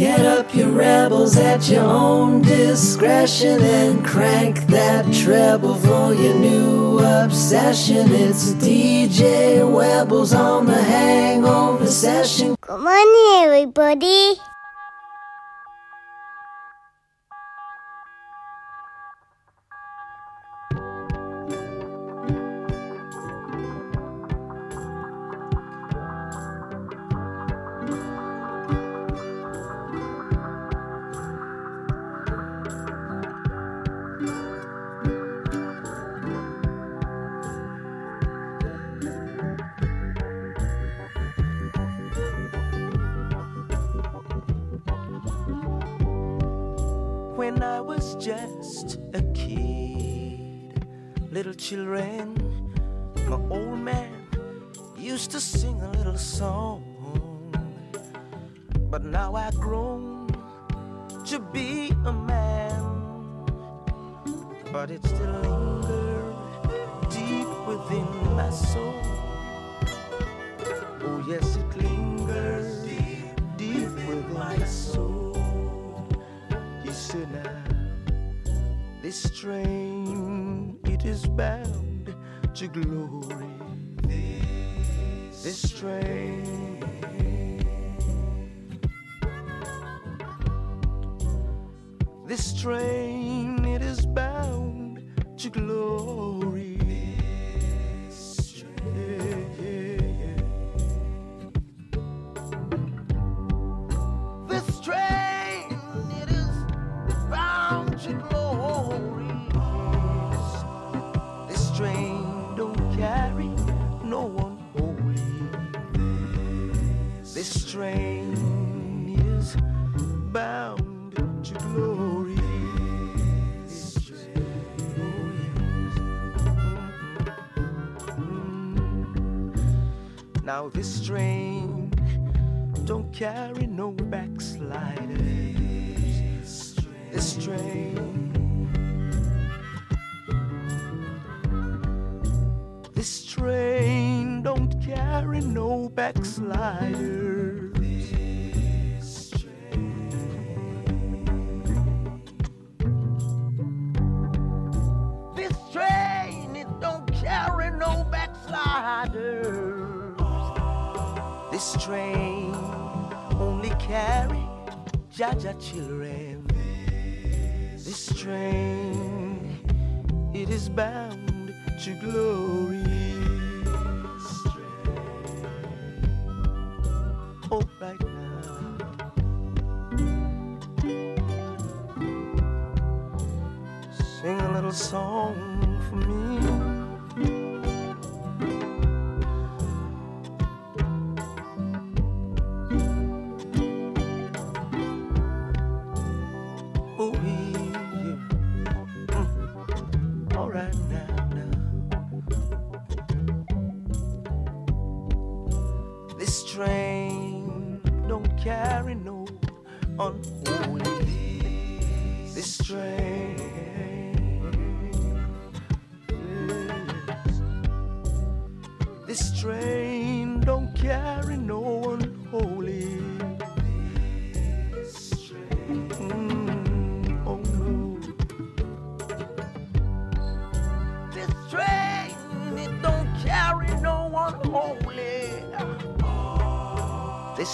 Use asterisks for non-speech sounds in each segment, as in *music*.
Get up your rebels at your own discretion and crank that treble for your new obsession. It's DJ Webbles on the hangover session. Good morning, everybody. how this train don't carry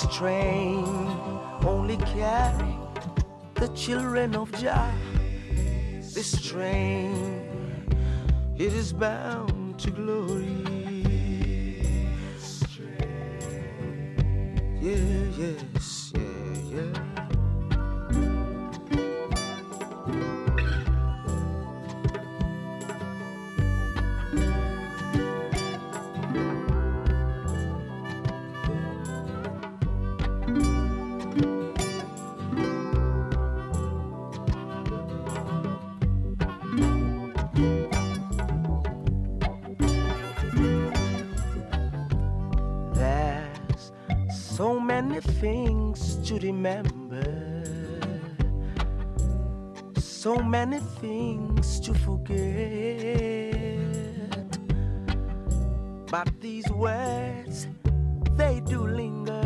This train only carry the children of Jah. This train, it is bound to glory. Yeah, yeah. things to remember, so many things to forget. But these words, they do linger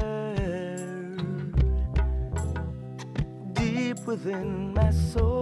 deep within my soul.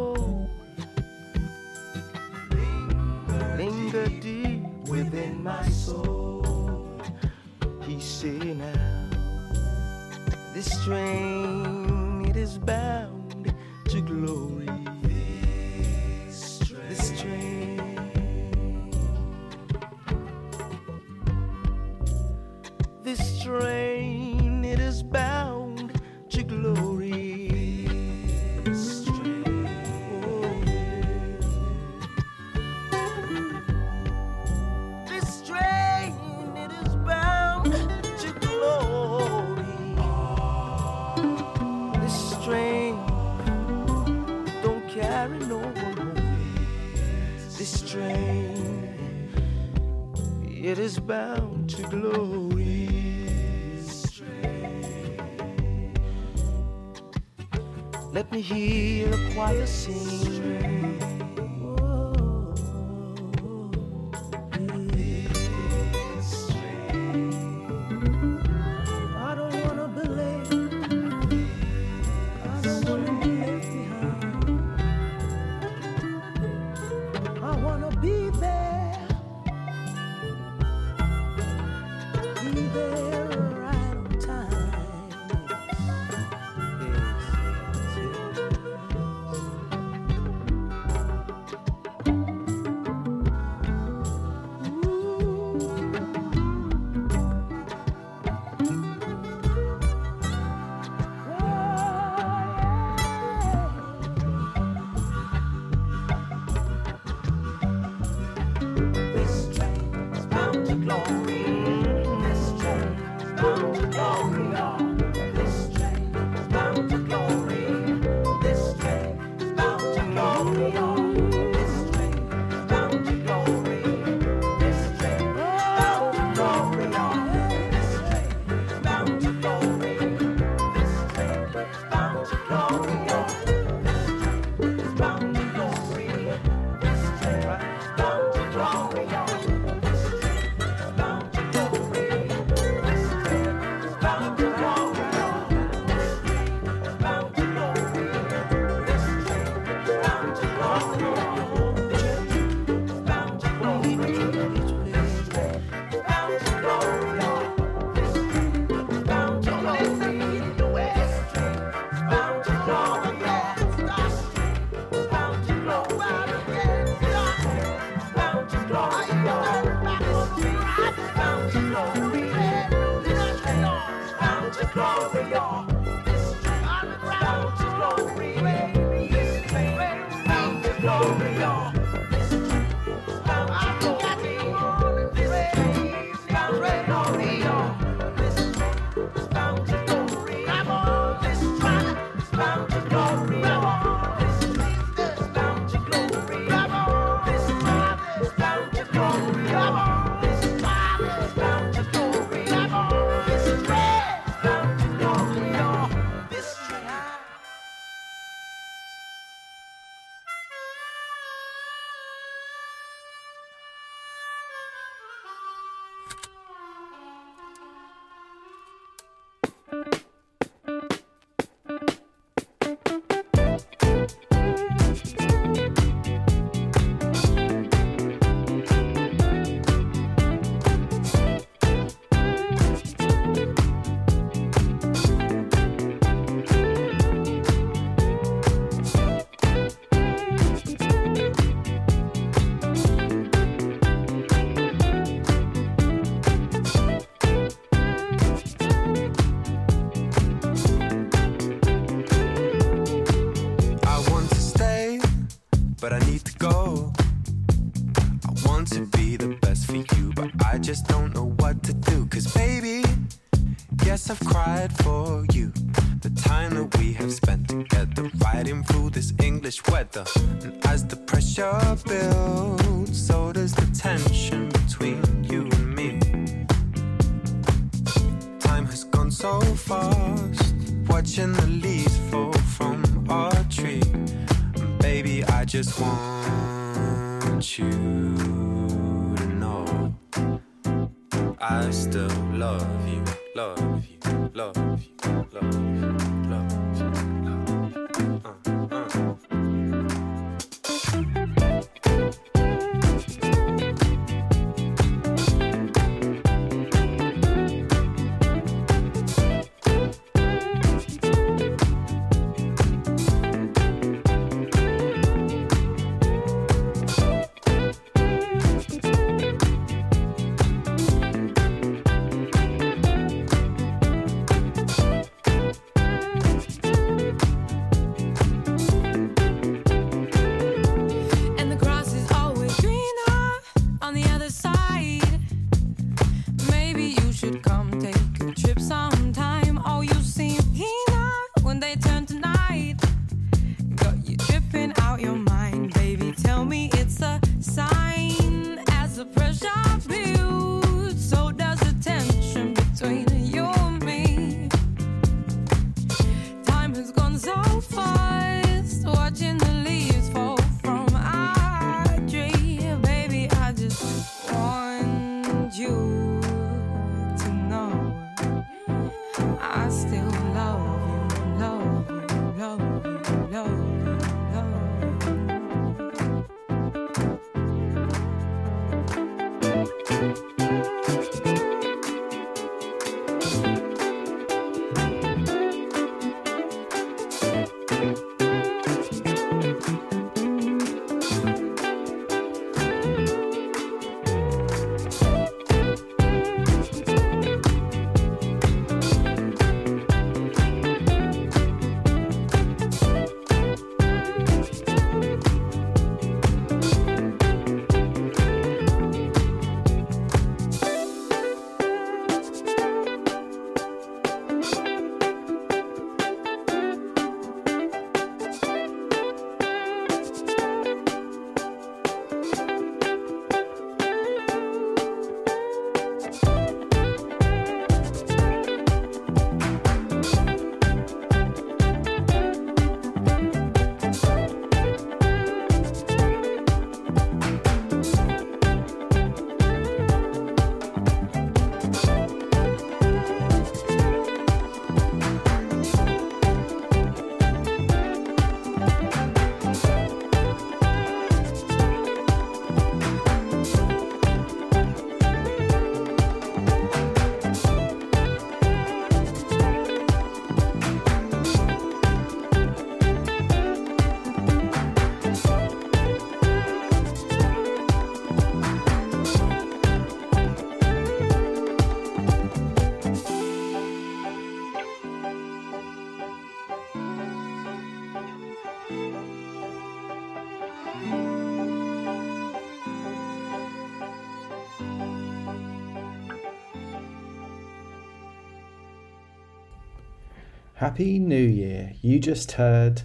Happy New Year. You just heard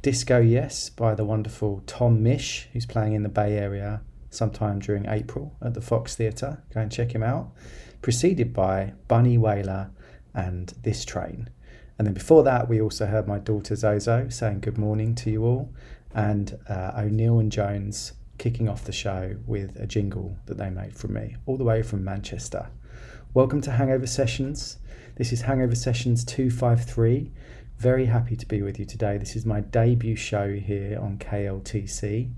Disco Yes by the wonderful Tom Misch, who's playing in the Bay Area sometime during April at the Fox Theatre. Go and check him out. Preceded by Bunny Wailer and This Train. And then before that, we also heard my daughter Zozo saying good morning to you all, and uh, O'Neill and Jones kicking off the show with a jingle that they made from me, all the way from Manchester. Welcome to Hangover Sessions. This is Hangover Sessions 253. Very happy to be with you today. This is my debut show here on KLTC,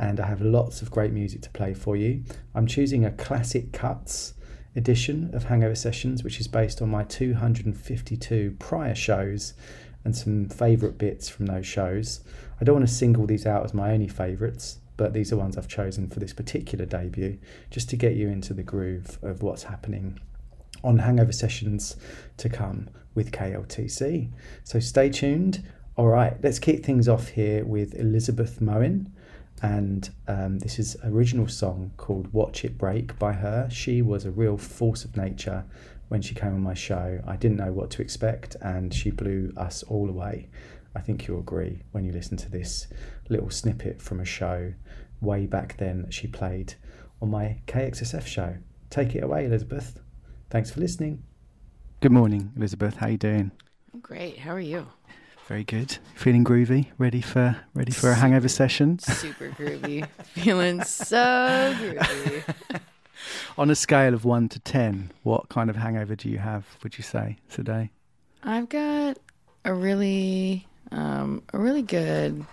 and I have lots of great music to play for you. I'm choosing a classic cuts edition of Hangover Sessions, which is based on my 252 prior shows and some favourite bits from those shows. I don't want to single these out as my only favourites, but these are ones I've chosen for this particular debut, just to get you into the groove of what's happening on Hangover Sessions to come with KLTC. So stay tuned. All right, let's kick things off here with Elizabeth Moen. And um, this is original song called Watch It Break by her. She was a real force of nature when she came on my show. I didn't know what to expect, and she blew us all away. I think you'll agree when you listen to this little snippet from a show way back then that she played on my KXSF show. Take it away, Elizabeth. Thanks for listening. Good morning, Elizabeth. How you doing? I'm great. How are you? Very good. Feeling groovy? Ready for ready for a hangover session? Super groovy. Feeling so groovy. *laughs* On a scale of one to ten, what kind of hangover do you have? Would you say today? I've got a really, um, a really good.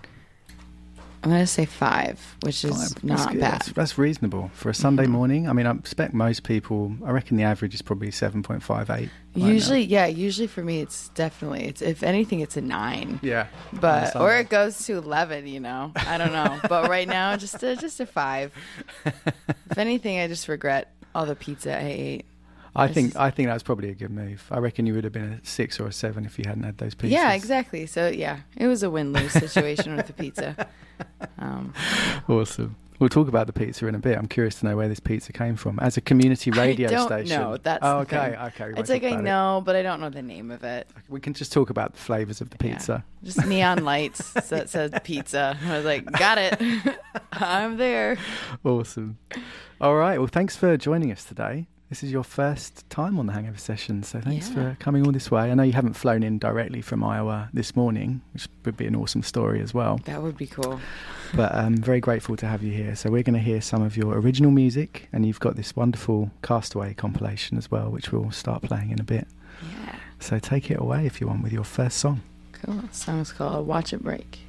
I'm gonna say five, which is Five. Not good. bad. That's, that's reasonable for a Sunday Mhm. morning. I mean, I expect most people. I reckon the average is probably seven point five eight. Usually, yeah. Usually for me, it's definitely. It's if anything, it's a nine. yeah. But or it goes to eleven. You know, I don't know. but right now, just a, just a five. *laughs* if anything, I just regret all the pizza I ate. I think I think that's probably a good move. I reckon you would have been a six or a seven if you hadn't had those pizzas. Yeah, exactly. So yeah, it was a win lose situation with the pizza. *laughs* Um, Awesome. We'll talk about the pizza in a bit. I'm curious to know where this pizza came from. As a community radio I don't station. know. That's oh, okay. Okay. It's like I about it. know, but I don't know the name of it. We can just talk about the flavors of the Yeah. pizza. Just neon lights *laughs* that said pizza. I was like, got it. *laughs* I'm there. Awesome. All right. Well, thanks for joining us today. This is your first time on the Hangover Session, so thanks Yeah. for coming all this way. I know you haven't flown in directly from Iowa this morning, which would be an awesome story as well. That would be cool. But I'm very grateful to have you here. So we're going to hear some of your original music, and you've got this wonderful Castaway compilation as well, which we'll start playing in a bit. Yeah. So take it away if you want with your first song. Cool. The song's called Watch It Break.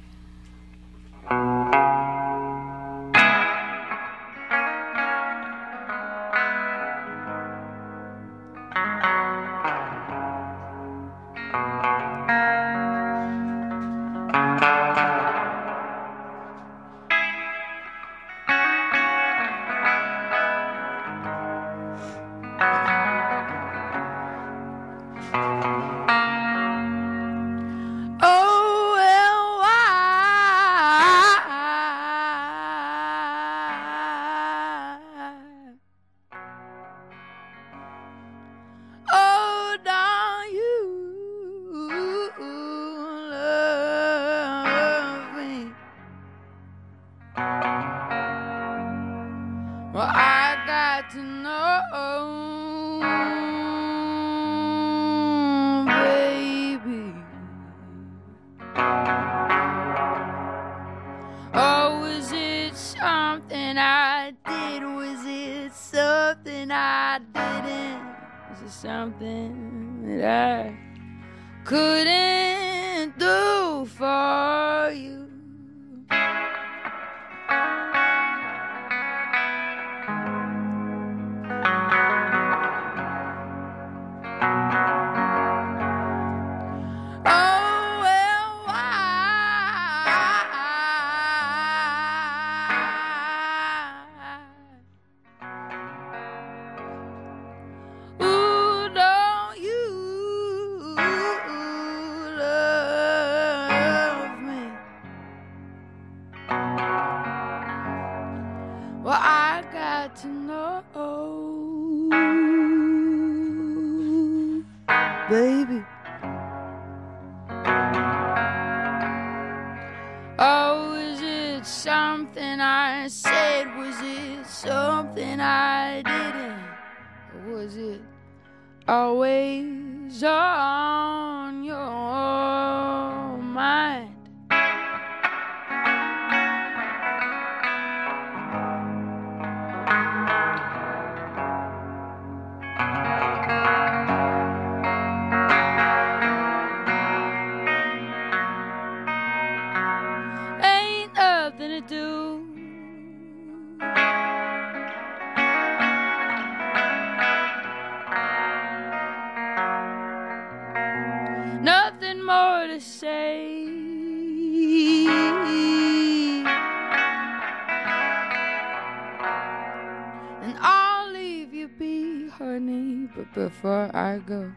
Before I go,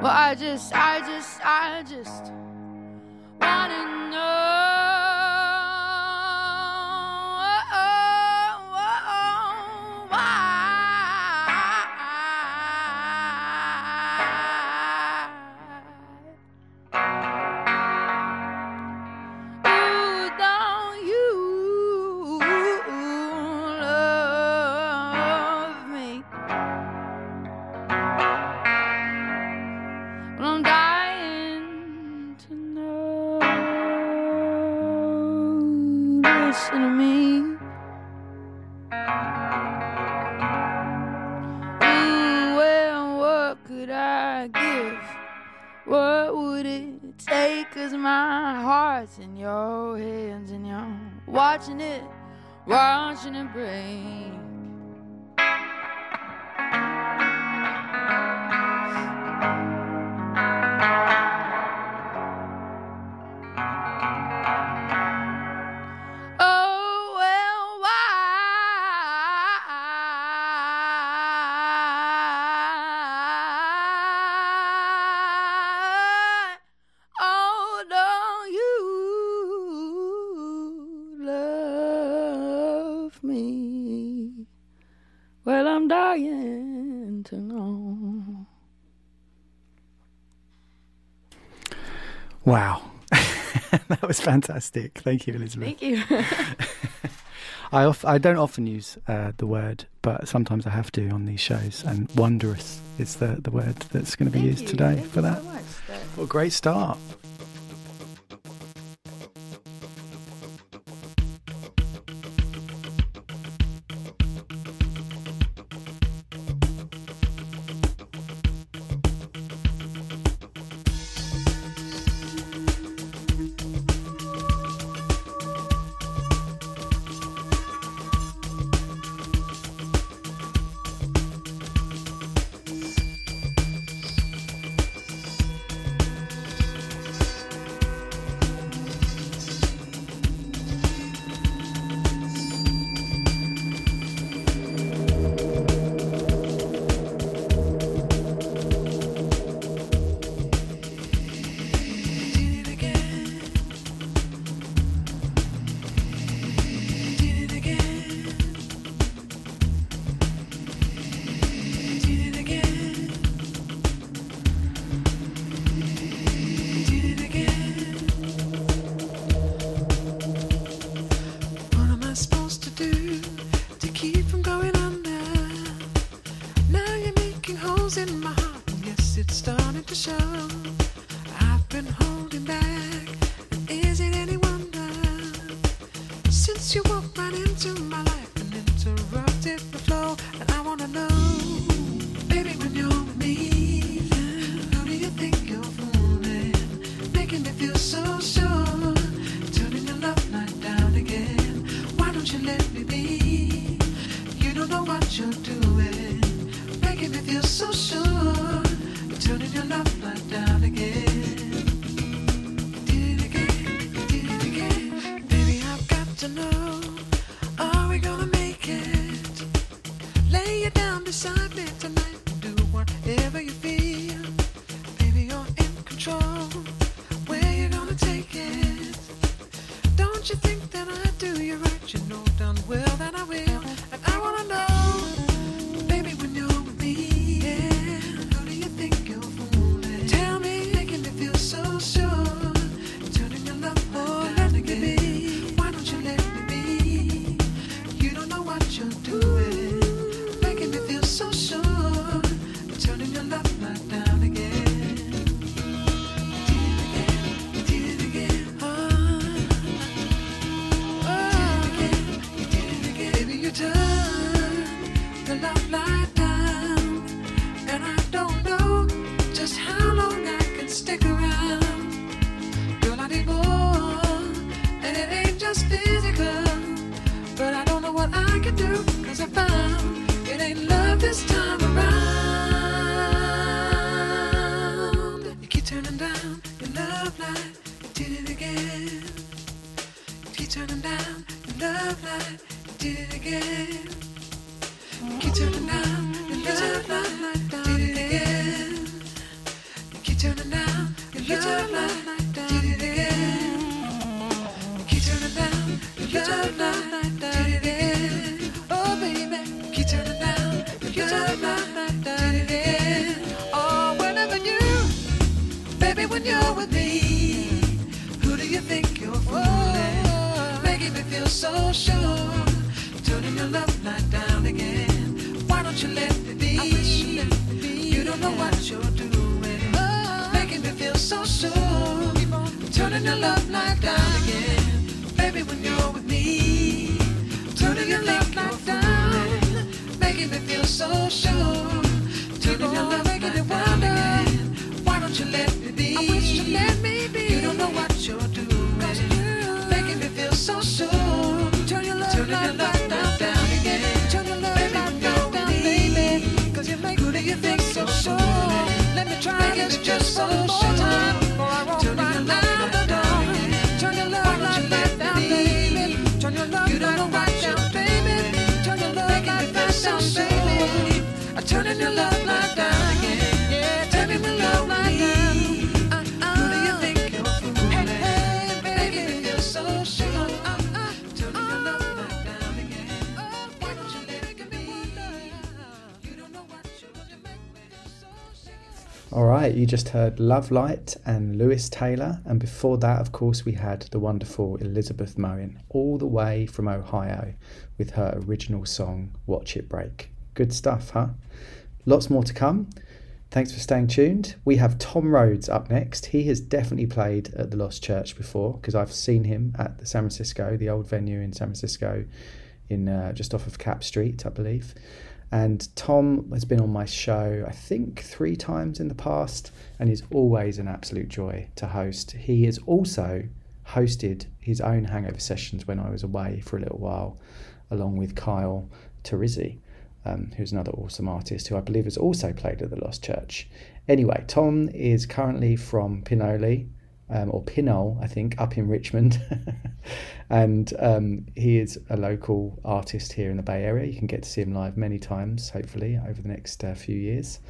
Well, I just, I just, I just It's fantastic. Thank you, Elizabeth. Thank you. *laughs* I, of, I don't often use uh, the word, but sometimes I have to on these shows. And wondrous is the, the word that's going to be Thank used you. today Thank for that. So much, well, great start. You just heard Love Light and Lewis Taylor, and before that, of course, we had the wonderful Elizabeth Moen, all the way from Ohio, with her original song "Watch It Break." Good stuff, huh? Lots more to come. Thanks for staying tuned. We have Tom Rhodes up next. He has definitely played at the Lost Church before because I've seen him at the San Francisco, the old venue in San Francisco, in uh, just off of Capp Street, I believe. And Tom has been on my show, I think, three times in the past, and is always an absolute joy to host. He has also hosted his own hangover sessions when I was away for a little while, along with Kyle Terizzi, um, who's another awesome artist who I believe has also played at the Lost Church. Anyway, Tom is currently from Pinoli, um, or Pinole, I think, up in Richmond. *laughs* and um, he is a local artist here in the Bay Area. You can get to see him live many times, hopefully, over the next uh, few years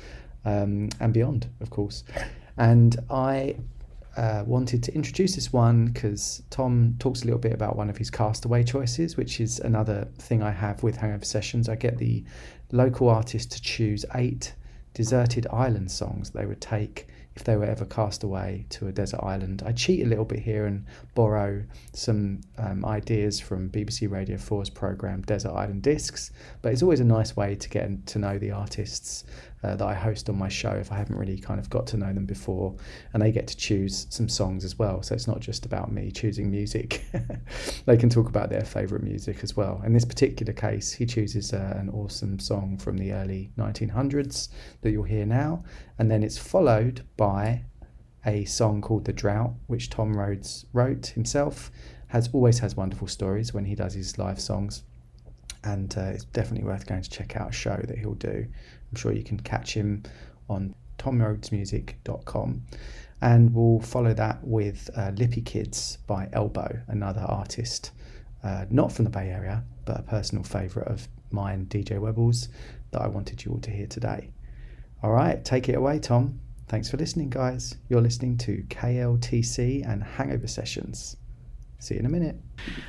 um, and beyond, of course. And I uh, wanted to introduce this one because Tom talks a little bit about one of his castaway choices, which is another thing I have with Hangover Sessions. I get the local artist to choose eight deserted island songs they would take if they were ever cast away to a desert island. I cheat a little bit here and borrow some um, ideas from BBC Radio 4's programme Desert Island Discs, but it's always a nice way to get to know the artists uh, that I host on my show if I haven't really kind of got to know them before, and they get to choose some songs as well. So it's not just about me choosing music, *laughs* they can talk about their favourite music as well. In this particular case, he chooses uh, an awesome song from the early 1900s that you'll hear now, and then it's followed by a song called The Drought, which Tom Rhodes wrote himself. Has always has wonderful stories when he does his live songs, and uh, it's definitely worth going to check out a show that he'll do. I'm sure you can catch him on tomrhodesmusic.com. And we'll follow that with uh, Lippy Kids by Elbow, another artist, uh, not from the Bay Area, but a personal favourite of mine, DJ Webbles, that I wanted you all to hear today. All right, take it away, Tom. Thanks for listening, guys. You're listening to KLTC and Hangover Sessions. See you in a minute.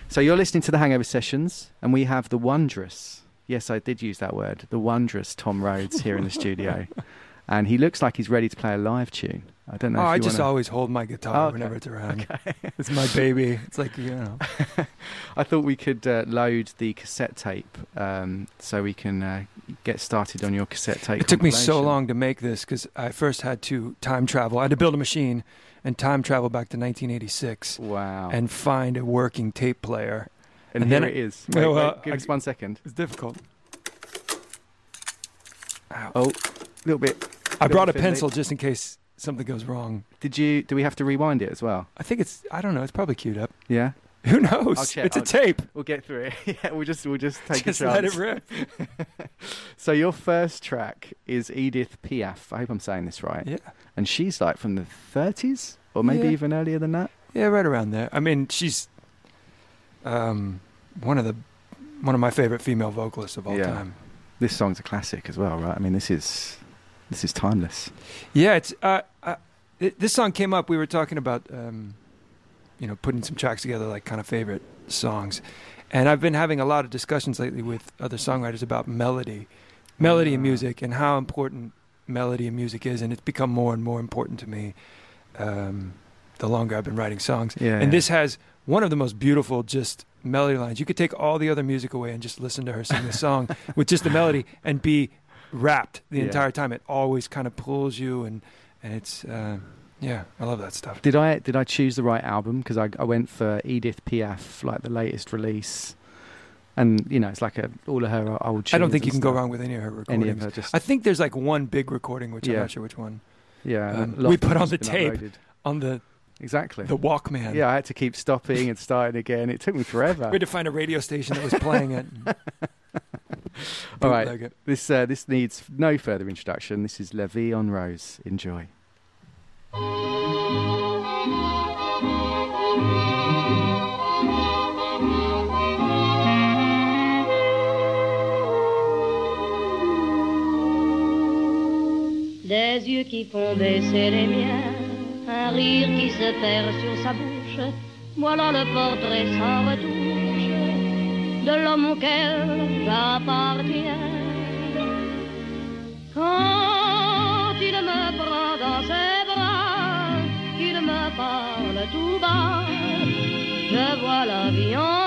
So you're listening to the Hangover Sessions, and we have the wondrous, yes, I did use that word, the wondrous Tom Rhodes here in the studio. *laughs* And he looks like he's ready to play a live tune. I don't know. Oh, I just wanna... always hold my guitar Oh, okay. whenever it's around. Okay. *laughs* It's my baby. It's like you know. *laughs* I thought we could uh, load the cassette tape um, so we can uh, get started on your cassette tape. It took me so long to make this because I first had to time travel. I had to build a machine and time travel back to 1986 Wow. and find a working tape player. And, and here then it is. Wait, well, wait, give I- us one second. It's difficult. Oh, a little bit. I little brought a bit pencil just in case something goes wrong. Did you? Do we have to rewind it as well? I think it's. I don't know. It's probably queued up. Yeah. Who knows? I'll. It's a I'll- tape. We'll get through it. *laughs* yeah, we'll just we'll just take Just a chance. let it rip. *laughs* so your first track is Edith Piaf. I hope I'm saying this right. Yeah. And she's like from the 30s or maybe Yeah. even earlier than that. Yeah, right around there. I mean, she's um, one of the one of my favorite female vocalists of all Yeah. time. This song's a classic as well, right? I mean, this is this is timeless. Yeah, it's uh, uh, it, this song came up. We were talking about um, you know putting some tracks together, like kind of favorite songs, and I've been having a lot of discussions lately with other songwriters about melody, melody and Ah. music, and how important melody and music is, and it's become more and more important to me. Um, the longer I've been writing songs, Yeah. and this has one of the most beautiful just melody lines. You could take all the other music away and just listen to her sing the song with just the melody and be wrapped the Yeah. entire time. It always kind of pulls you, and and it's uh, yeah, I love that stuff. Did I did I choose the right album? Because I, I went for Edith Piaf, like the latest release, and you know it's like a, all of her old. I don't think you can go wrong with any of her recordings. Any of her, just I think there's like one big recording, which I'm not sure which one, yeah. um, we put on the tape. uploaded. on the Exactly. the Walkman. yeah, I had to keep stopping and starting again. It took me forever. *laughs* we had to find a radio station that was playing it. *laughs* All right. Bootleg it. This uh, this needs no further introduction. This is La Vie en Rose. Enjoy. Des yeux qui font baisser les miens, rire qui se perd sur sa bouche. Voilà le portrait sans retouche de l'homme auquel j'appartiens. Quand il me prend dans ses bras, il me parle tout bas, je vois la vie en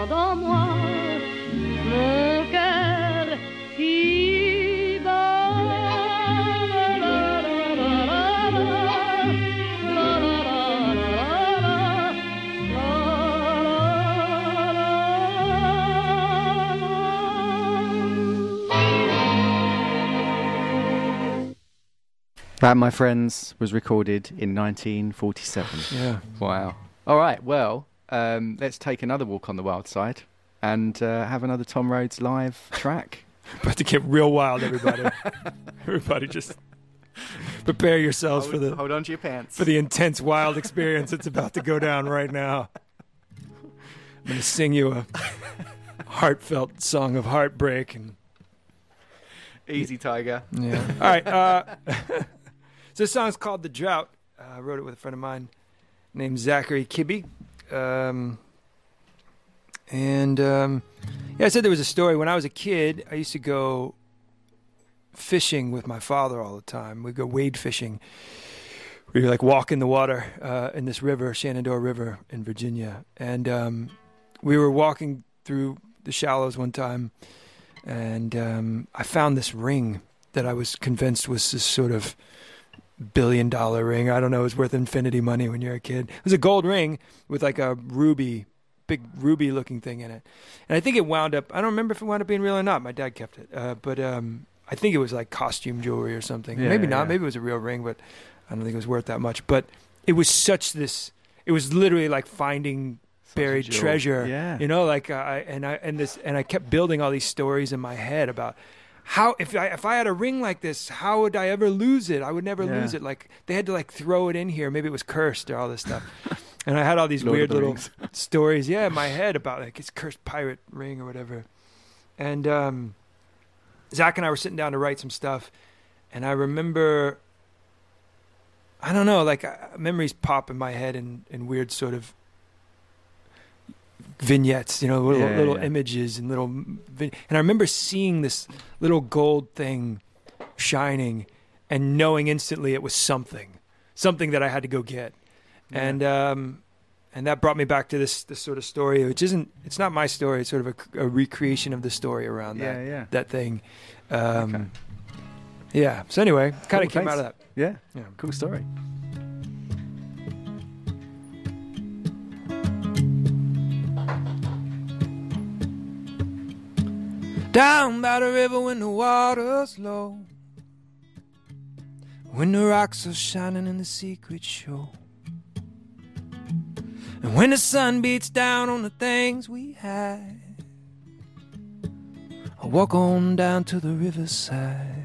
Je sens dans moi mon cœur qui bat. La, la, la, la, la, la. La, la, la, la, la, la. That, my friends, was recorded in 1947. Yeah. Wow. All right. Well, um, let's take another walk on the wild side and uh, have another Tom Rhodes live track. *laughs* About to get real wild, everybody. *laughs* everybody, just prepare yourselves for the hold on to your pants for the intense, wild experience that's about to go down right now. I'm going to sing you a heartfelt song of heartbreak and Easy, Tiger. Yeah. All right. Uh, *laughs* so this song's called "The Drought." Uh, I wrote it with a friend of mine named Zachary Kibbe. Um, and um, yeah, I said there was a story. When I was a kid, I used to go fishing with my father all the time. We'd go wade fishing. We'd like walk in the water uh, in this river, Shenandoah River in Virginia. And um, we were walking through the shallows one time, and um, I found this ring that I was convinced was this sort of billion dollar ring. I don't know, it was worth infinity money when you're a kid. It was a gold ring with like a ruby, big ruby looking thing in it. And I think it wound up, I don't remember if it wound up being real or not. My dad kept it. Uh, but um, I think it was like costume jewelry or something. Yeah, maybe not. yeah. Maybe it was a real ring, but I don't think it was worth that much. But it was such this, it was literally like finding buried treasure. Yeah. You know, like uh, I and I and this and I kept building all these stories in my head about how if I if I had a ring like this, how would I ever lose it? I would never Yeah. lose it. Like they had to like throw it in here. Maybe it was cursed or all this stuff. *laughs* and I had all these Lord weird the little Rings. *laughs* stories, yeah, in my head about like it's cursed pirate ring or whatever. And um, Zach and I were sitting down to write some stuff, and I remember. I don't know, like uh, memories pop in my head in, in weird sort of vignettes, you know, little, Yeah, little yeah. images and little. And I remember seeing this little gold thing shining and knowing instantly it was something, something that I had to go get. And um, and that brought me back to this this sort of story, which isn't it's not my story. It's sort of a, a recreation of the story around that yeah. that thing. Um, Okay. Yeah. So anyway, kind Cool, of came thanks. out of that. Yeah. Yeah. Cool story. Down by the river when the water's low. When the rocks are shining in the secret show. And when the sun beats down on the things we had, I walk on down to the riverside.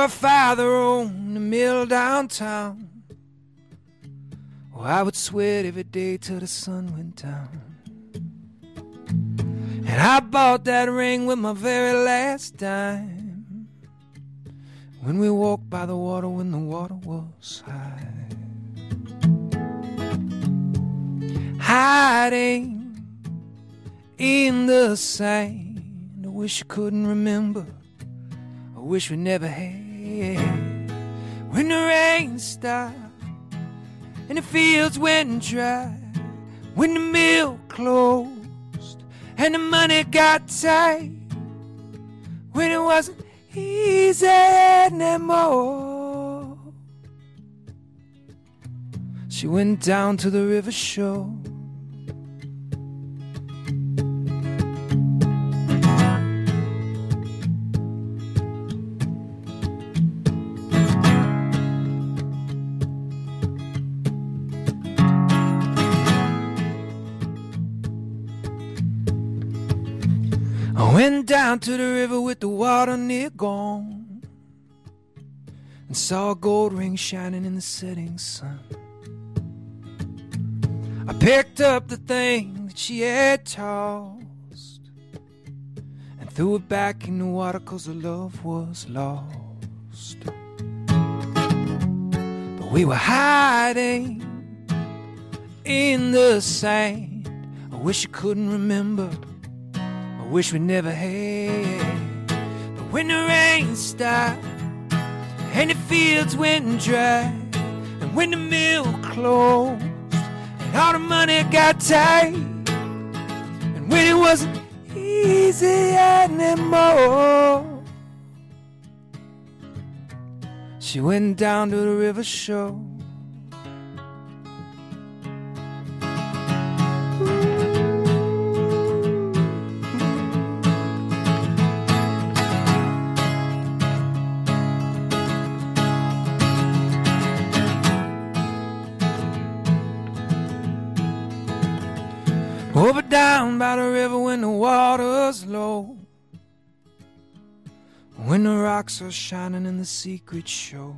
Her father owned a mill downtown. Well, I would sweat every day till the sun went down. And I bought that ring with my very last dime. When we walked by the water when the water was high. Hiding in the sand. I wish I couldn't remember. I wish we never had. When the rain stopped and the fields went dry. When the mill closed and the money got tight. When it wasn't easy anymore. She went down to the river shore. Down to the river with the water near gone and saw a gold ring shining in the setting sun. I picked up the thing that she had tossed and threw it back in the water cause the love was lost. But we were hiding in the sand. I wish I couldn't remember. Wish we never had. But when the rain stopped and the fields went dry, and when the mill closed and all the money got tight, and when it wasn't easy anymore, she went down to the river shore. By the river when the water's low. When the rocks are shining in the secret show.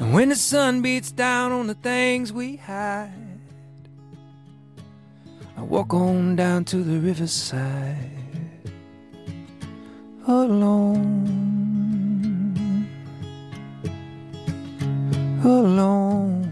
And when the sun beats down on the things we hide. I walk on down to the riverside. Alone. Alone.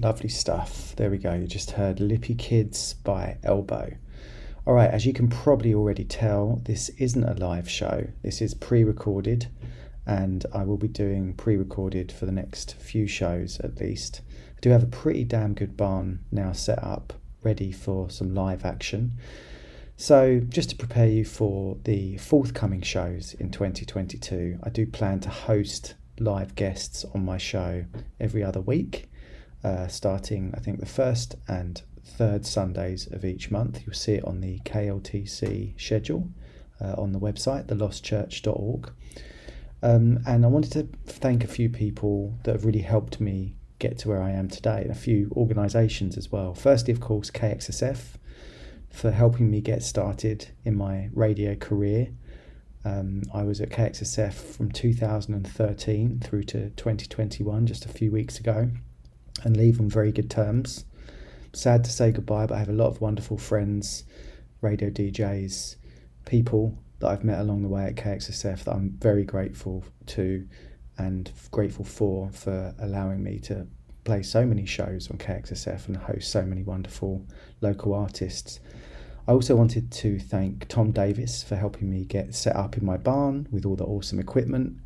Lovely stuff. There we go. You just heard Lippy Kids by Elbow. All right, as you can probably already tell, this isn't a live show. This is pre recorded, and I will be doing pre recorded for the next few shows at least. I do have a pretty damn good barn now set up, ready for some live action. So, just to prepare you for the forthcoming shows in 2022, I do plan to host live guests on my show every other week, uh, starting, I think, the first and third Sundays of each month. You'll see it on the KLTC schedule uh, on the website, thelostchurch.org. Um, and I wanted to thank a few people that have really helped me get to where I am today, and a few organisations as well. Firstly, of course, KXSF for helping me get started in my radio career. Um, I was at KXSF from 2013 through to 2021, just a few weeks ago, and leave on very good terms. Sad to say goodbye, but I have a lot of wonderful friends, radio DJs, people that I've met along the way at KXSF that I'm very grateful to and grateful for for allowing me to play so many shows on KXSF and host so many wonderful local artists. I also wanted to thank Tom Davis for helping me get set up in my barn with all the awesome equipment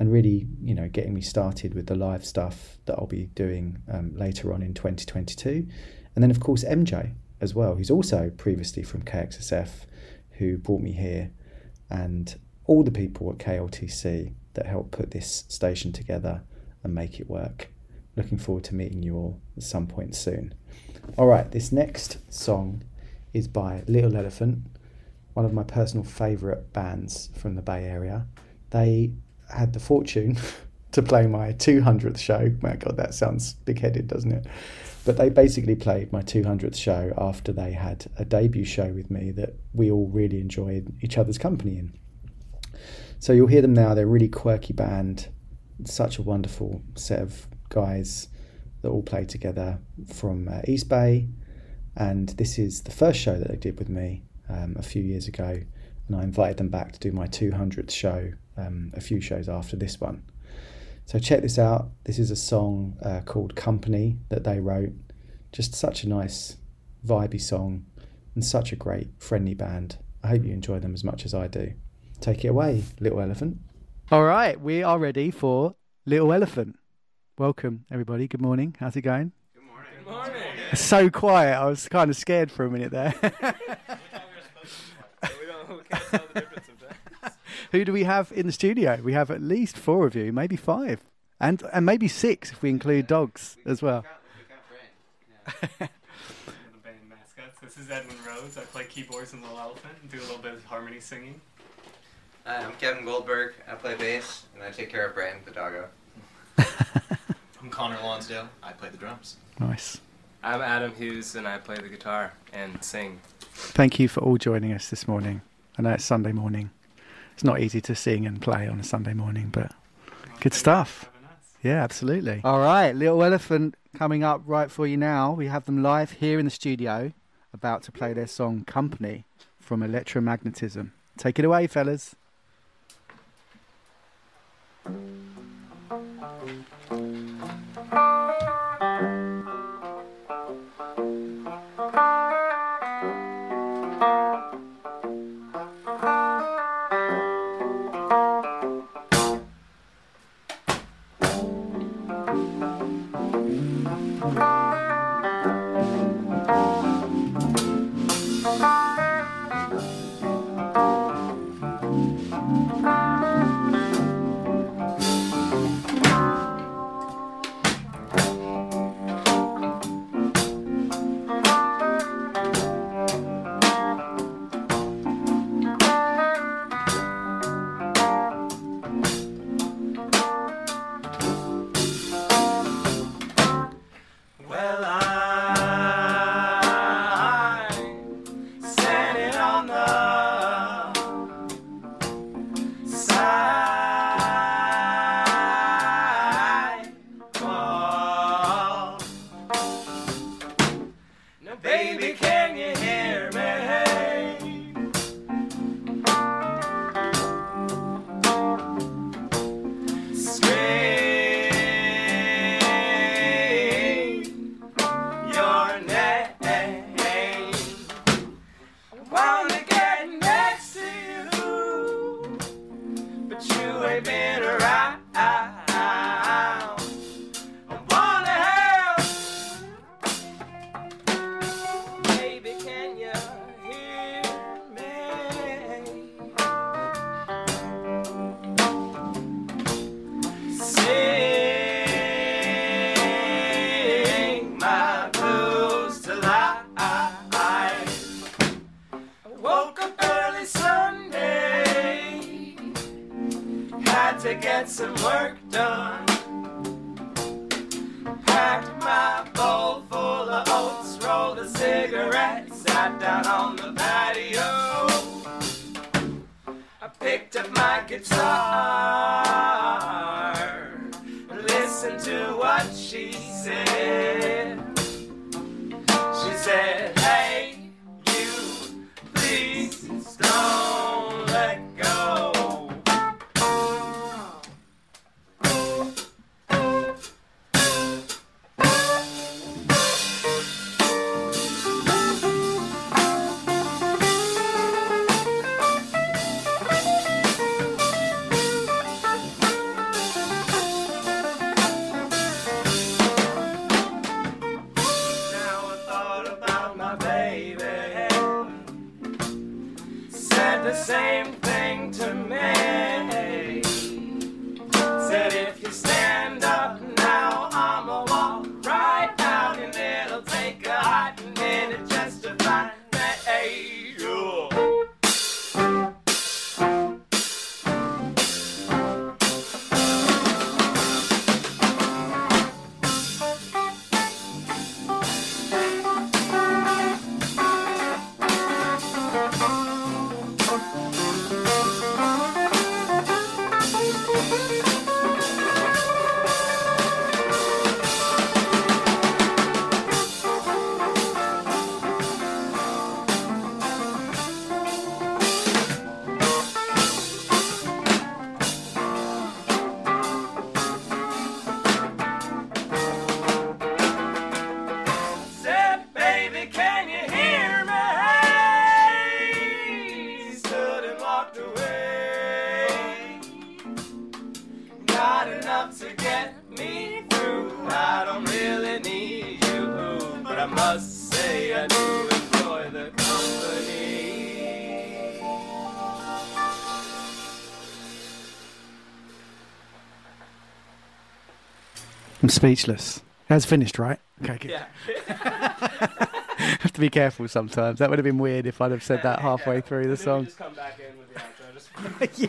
and really, you know, getting me started with the live stuff that I'll be doing um, later on in 2022. And then, of course, MJ as well, who's also previously from KXSF, who brought me here, and all the people at KLTC that helped put this station together and make it work. Looking forward to meeting you all at some point soon. All right, this next song is by Little Elephant, one of my personal favourite bands from the Bay Area. They had the fortune *laughs* to play my 200th show. My God, that sounds big headed, doesn't it? But they basically played my 200th show after they had a debut show with me that we all really enjoyed each other's company in. So you'll hear them now. They're a really quirky band, such a wonderful set of guys that all play together from uh, East Bay. And this is the first show that they did with me um, a few years ago. And I invited them back to do my 200th show um, a few shows after this one. So check this out. This is a song uh, called Company that they wrote. Just such a nice, vibey song and such a great, friendly band. I hope you enjoy them as much as I do. Take it away, Little Elephant. All right, we are ready for Little Elephant. Welcome, everybody. Good morning. How's it going? Good morning. Good morning. So quiet. I was kind of scared for a minute there. Who do we have in the studio? We have at least four of you, maybe five, and and maybe six if we include dogs as well. *laughs* the band mascots. This is Edwin Rhodes. I play keyboards in Little Elephant and do a little bit of harmony singing. Hi, I'm Kevin Goldberg. I play bass and I take care of Brandon, the doggo. *laughs* I'm Connor Lonsdale. I play the drums. Nice. I'm Adam Hughes and I play the guitar and sing. Thank you for all joining us this morning. I know it's Sunday morning. It's not easy to sing and play on a Sunday morning, but good stuff. Yeah, absolutely. All right, Little Elephant coming up right for you now. We have them live here in the studio, about to play their song Company from Electromagnetism. Take it away, fellas. speechless. That's finished, right? Okay, good. Yeah. *laughs* have to be careful sometimes. That would have been weird if I'd have said that halfway through the song. *laughs* yeah.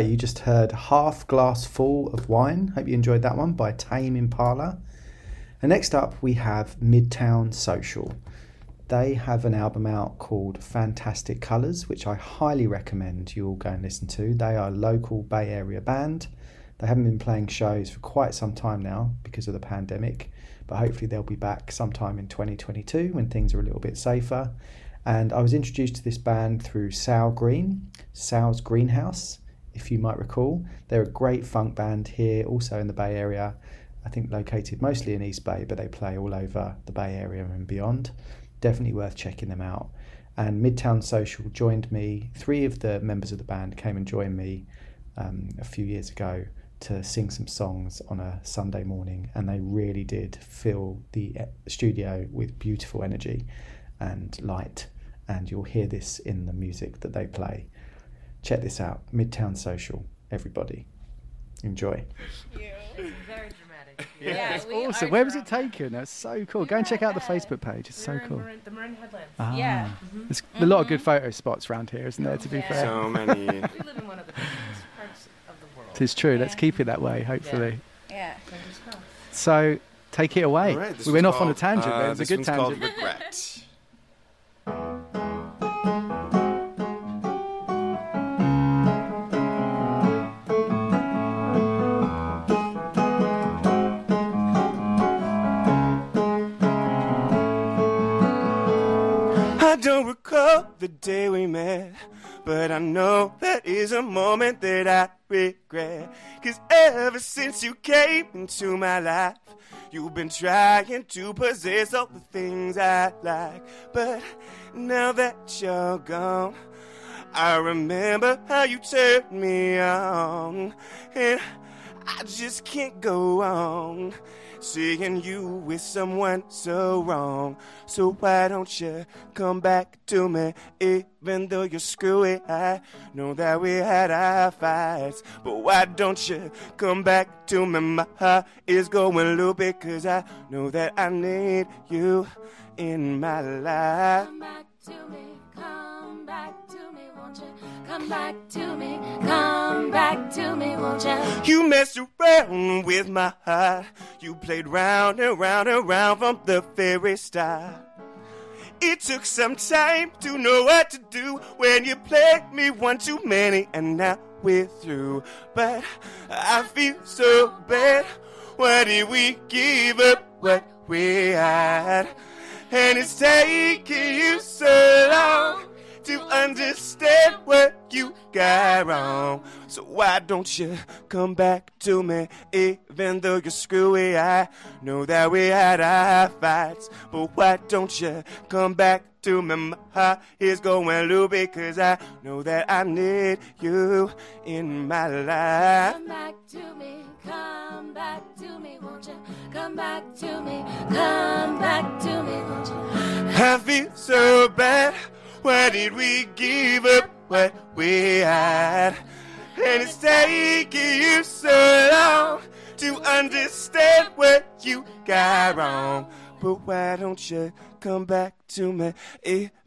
Right, you just heard Half Glass Full of Wine. Hope you enjoyed that one by Tame Impala. And next up, we have Midtown Social. They have an album out called Fantastic Colours, which I highly recommend you all go and listen to. They are a local Bay Area band. They haven't been playing shows for quite some time now because of the pandemic, but hopefully they'll be back sometime in 2022 when things are a little bit safer. And I was introduced to this band through Sal Green, Sal's Greenhouse, if you might recall. They're a great funk band here, also in the Bay Area. I think located mostly in East Bay, but they play all over the Bay Area and beyond. Definitely worth checking them out. And Midtown Social joined me. Three of the members of the band came and joined me um, a few years ago to sing some songs on a Sunday morning, and they really did fill the e- studio with beautiful energy and light. And you'll hear this in the music that they play. Check this out Midtown Social, everybody. Enjoy. Very dramatic. Yeah, it's awesome. are Where was it taken? That's so cool. Go and check out the Facebook page. It's so We're in cool. Marin- the Marin Headlands. Ah, Yeah. mhm. There's a lot of good photo spots around here, isn't there? To be Yeah. fair, So *laughs* many. we live in one of the busiest parts of the world. it is true. Let's keep it that way. Hopefully. Yeah. Fingers crossed. So take it away. All right, this we went one's off on a tangent. uh. It was a good one's called tangent. Regret. *laughs* don't recall the day we met, but I know that is a moment that I regret. Cause ever since you came into my life, you've been trying to possess all the things I like. But now that you're gone, I remember how you turned me on. And I just can't go on seeing you with someone so wrong. So why don't you come back to me, even though you're screwy? I know that we had our fights, but why don't you come back to me? My heart is going loopy, cause I know that I need you in my life. Come back to me, come back Come back to me, come back to me, won't you? You messed around with my heart. You played round and round and round from the very start. It took some time to know what to do when you played me one too many, and now we're through. But I feel so bad. Why did we give up what we had? And it's taking you so long to understand what you got wrong. So why don't you come back to me, even though you're screwy? I know that we had our fights, but why don't you come back to me? My heart is going loopy, cause I know that I need you in my life. Come back to me, come back to me, won't you? Come back to me, come back to me, won't you? I feel so bad. Why did we give up what we had? And it's taking you so long to understand what you got wrong. But why don't you come back to me,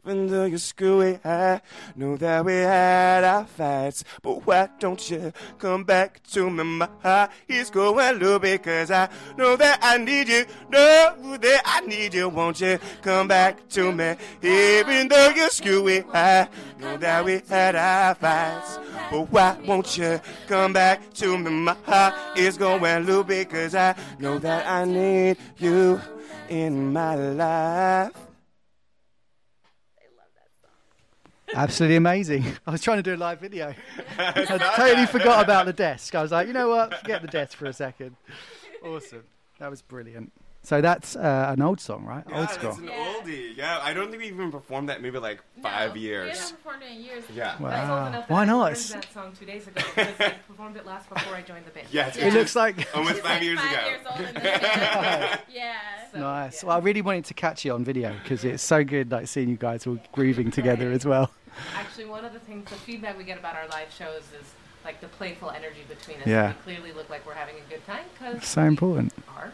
even though you're screwy? I know that we had our fights, but why don't you come back to me? My heart is going low because I know that I need you. Know that I need you. Won't you come back to me, even though you're screwy? I know that we had our fights, but why won't you come back to me? My heart is going low because I know that I need you in my life. Absolutely amazing. *laughs* I was trying to do a live video. *laughs* I totally forgot about the desk. I was like, you know what? Forget the desk for a second. Awesome. That was brilliant. So that's uh, an old song, right? Yeah, old it's school. an oldie. Yeah, I don't think we even performed that maybe like five We years. haven't performed it in years. Yeah. But it's Wow. old enough that Why not? learned It's- that song two days ago because I *laughs* performed it last before I joined the band. Yeah, it's It looks like almost five years five ago. years old in this band. yeah. So, nice. Well, I really wanted to catch you on video because it's so good, like seeing you guys all grooving together as well. Actually, one of the things, the feedback we get about our live shows is like the playful energy between us. Yeah. We clearly look like we're having a good time because So important. are.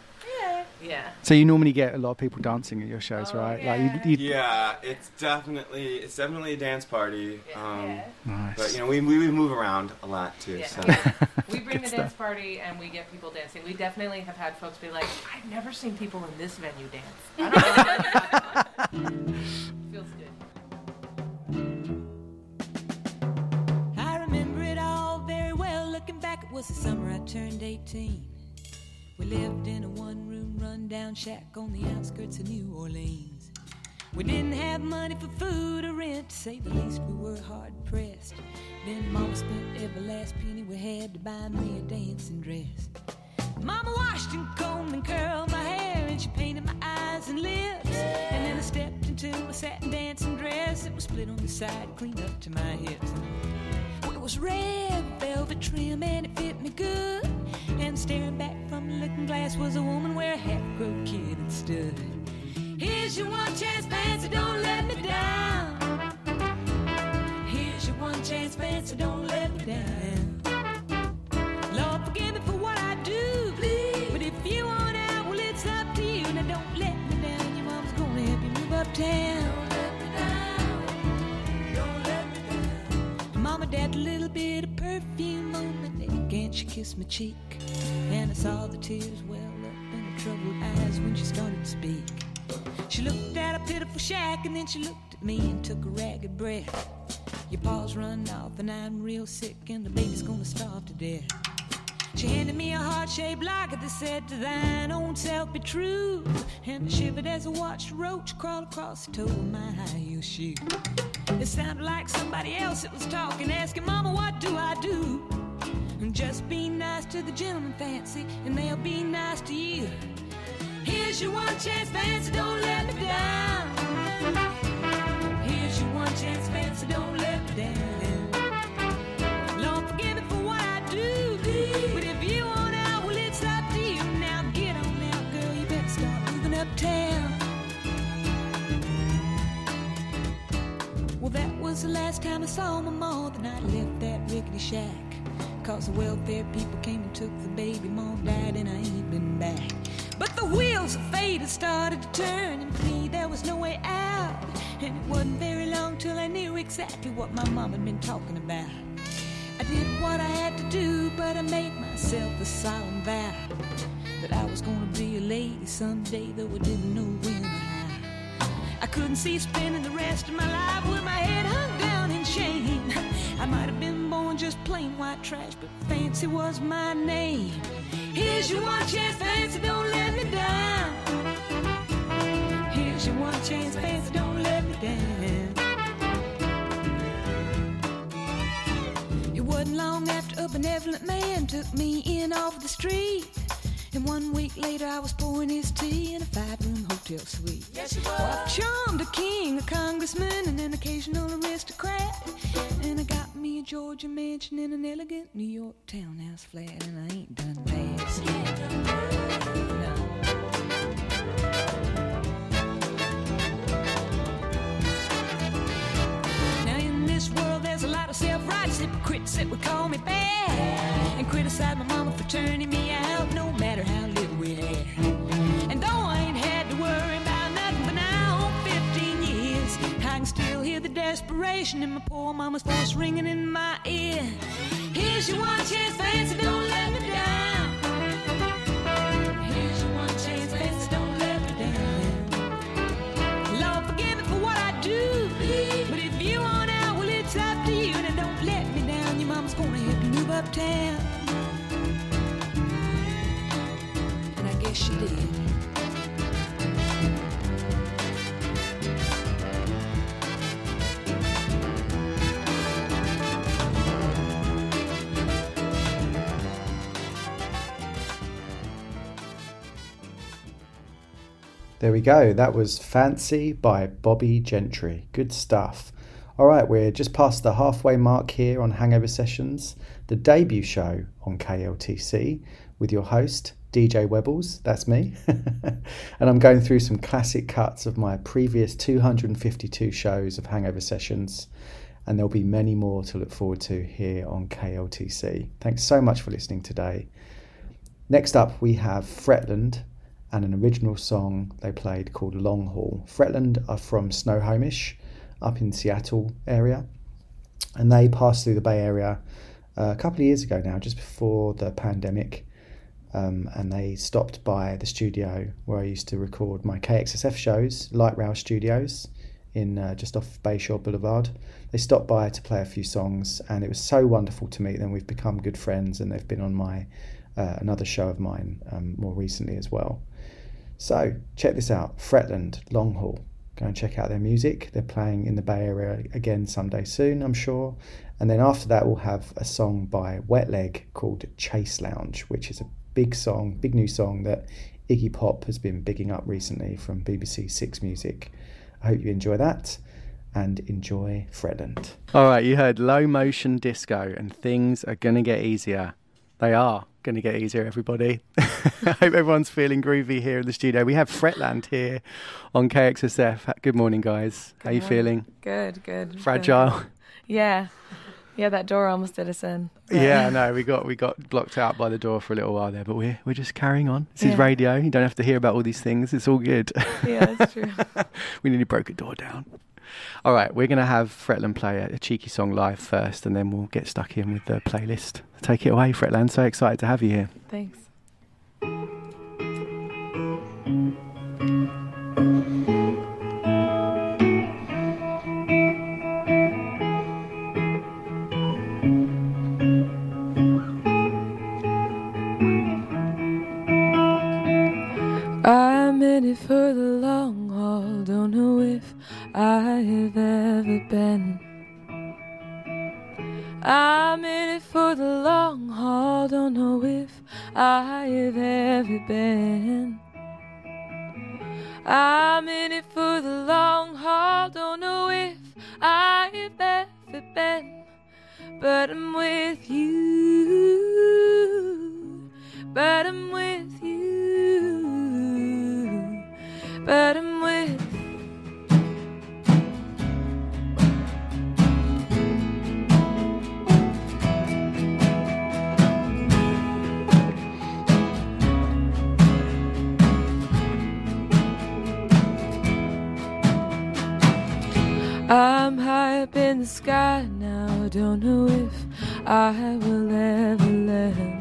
Yeah. Yeah. So you normally get a lot of people dancing at your shows, right? Like you, you, Yeah, it's definitely it's definitely a dance party. Um, Nice. But you know, we, we we move around a lot too. Yeah. So. *laughs* we bring Good the stuff. dance party and we get people dancing. We definitely have had folks be like, I've never seen people in this venue dance. I don't know. *laughs* Feels good. I remember it all very well. Looking back, it was the summer I turned 18. We lived in a one room rundown shack on the outskirts of New Orleans. We didn't have money for food or rent, to say the least, we were hard pressed. Then Mama spent every last penny we had to buy me a dancing dress. Mama washed and combed and curled my hair, and she painted my eyes and lips. And then I stepped into a satin dancing dress. It was split on the side, clean up to my hips. It was red velvet trim and it fit me good. And staring back from the looking glass was a woman where a half-grown kid had stood. Here's your one chance, fancy, don't let me down. Here's your one chance, fancy, don't let me down. Lord, forgive me for what I do. Please. But if you want out, well, it's up to you. Now, don't let me down. Your mom's gonna help you move uptown. Mama dabbed a little bit of perfume on kissed my cheek. And I saw the tears well up in her troubled eyes when she started to speak. She looked at a pitiful shack and then she looked at me and took a ragged breath. Your paws run off and I'm real sick and the baby's gonna starve to death. She handed me a heart-shaped locket that said to thine own self be true. And I shivered as I watched a roach crawl across the toe of my high heel shoe. It sounded like somebody else that was talking, asking, Mama, what do I do? Just be nice to the gentleman, fancy, and they'll be nice to you. Here's your one chance, fancy, don't let me down. Here's your one chance, fancy, don't let me down. Lord, forgive me for what I do. But if you want out, well, it's up to you. Now get on girl, you better start moving uptown. Well, that was the last time I saw my mom. Then I left that rickety shack. Cause the welfare people came and took the baby. Mom died and I ain't been back. But the wheels of fate had started to turn, and me there was no way out. And it wasn't very long till I knew exactly what my mom had been talking about. I did what I had to do, but I made myself a solemn vow that I was gonna be a lady someday, though I didn't know when or how. I couldn't see spending the rest of my life with my head hung down in shame. I might have been just plain white trash, but fancy was my name. Here's your one chance, fancy, don't let me down. Here's your one chance, fancy, don't let me down. It wasn't long after a benevolent man took me in off the street. And one week later, I was pouring his tea in a five-room hotel suite. Yes, you Oh, I've charmed a king, a congressman, and an occasional aristocrat. And I got me a Georgia mansion in an elegant New York townhouse flat, and I ain't done bad. There's a lot of self-righteous hypocrites that would call me bad and criticize my mama for turning me out no matter how little we had. And though I ain't had to worry about nothing for now 15 years, I can still hear the desperation in my poor mama's voice ringing in my ear. Here's your one chance, fancy, don't let me down. Uptown. And I guess she did. There we go. That was Fancy by Bobbie Gentry. Good stuff. All right, we're just past the halfway mark here on Hangover Sessions, the debut show on KLTC with your host, DJ Webbles. That's me. *laughs* and I'm going through some classic cuts of my previous 252 shows of Hangover Sessions. and there'll be many more to look forward to here on KLTC. Thanks so much for listening today. Next up, we have Fretland and an original song they played called Long Haul. Fretland are from Snohomish, up in Seattle area, and they passed through the Bay Area a couple of years ago now, just before the pandemic. Um, and they stopped by the studio where I used to record my KXSF shows, Light Rail Studios, in uh, just off Bayshore Boulevard. They stopped by to play a few songs, and it was so wonderful to meet them. We've become good friends, and they've been on my uh, another show of mine um, more recently as well. So check this out, Fretland Long Haul. Go and check out their music. They're playing in the Bay Area again someday soon, I'm sure. And then after that, we'll have a song by Wet Leg called Chaise Longue, which is a big song, big new song that Iggy Pop has been bigging up recently from BBC Six Music. I hope you enjoy that and enjoy Fretland. All right, you heard low motion disco, and things are going to get easier. They are going to get easier, everybody. *laughs* I hope everyone's feeling groovy here in the studio. We have Fretland here on KXSF. Good morning, guys. How are you morning. feeling? Good, good. Fragile. Good. Yeah. Yeah, that door almost did us in. Yeah, no, we got we got blocked out by the door for a little while there, but we're we're just carrying on. This is radio. You don't have to hear about all these things. It's all good. Yeah, that's true. *laughs* we nearly broke a door down. All right, we're gonna have Fretland play a, a cheeky song live first, and then we'll get stuck in with the playlist. Take it away, Fretland. So excited to have you here. Thanks. In it for the long haul. Don't know if I have ever been. I'm in it for the long haul. Don't know if I have ever been. I'm in it for the long haul. Don't know if I have ever been. But I'm with you. But I'm with you. But I'm with I'm high up in the sky now. Don't know if I will ever land.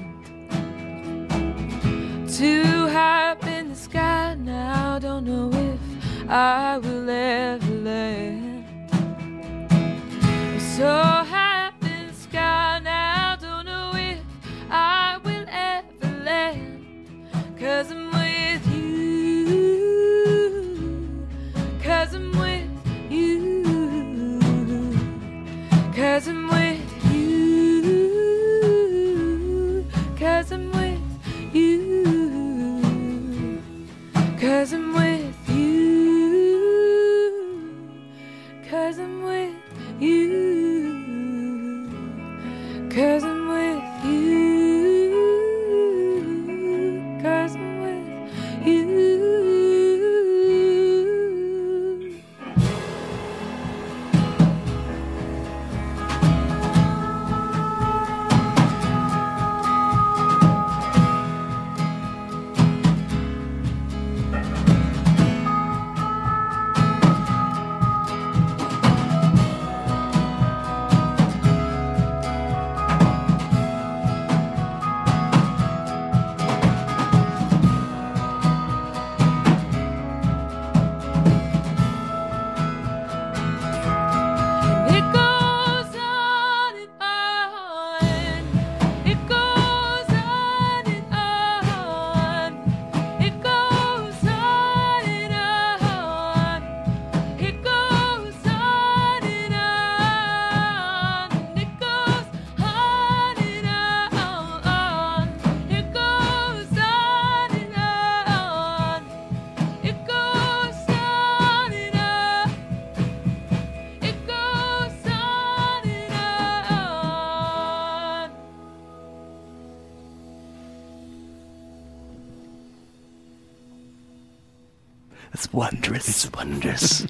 Too high up in the sky now. Don't know if I will ever land. So high up in the sky now. Don't know if I will ever land. Cause I'm with you. Cause I'm with you. Cause I'm with Cause I'm with you. Cause I'm with you. Cause does wonders.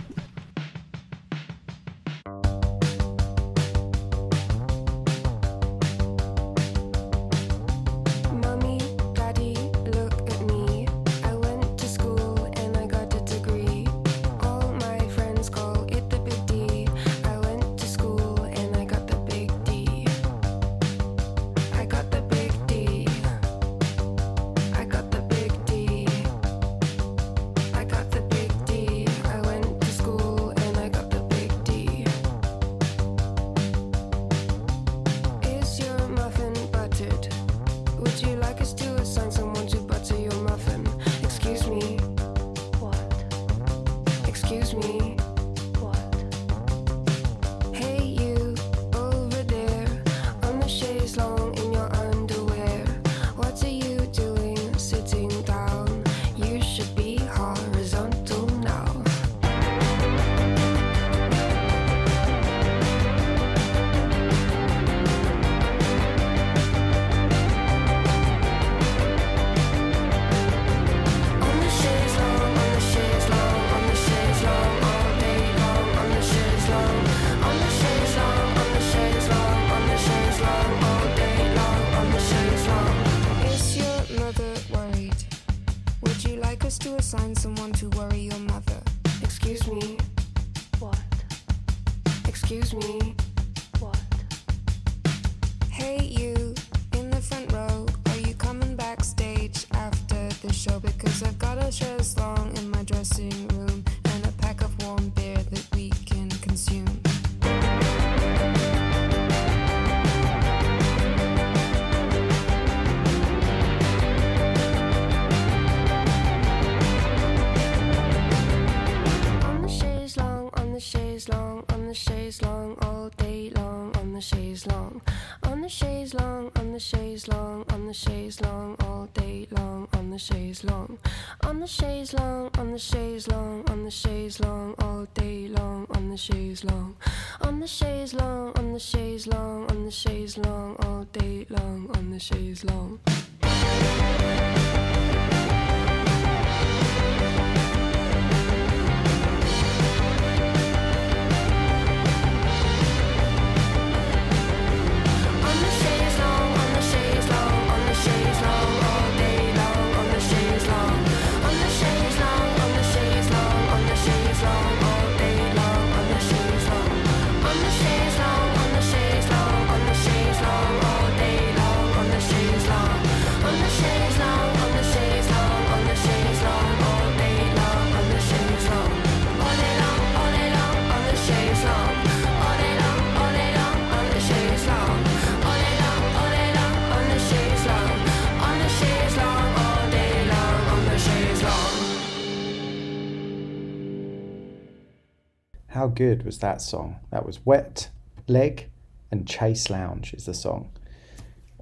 Good was that song? That was Wet Leg and Chaise Longue is the song.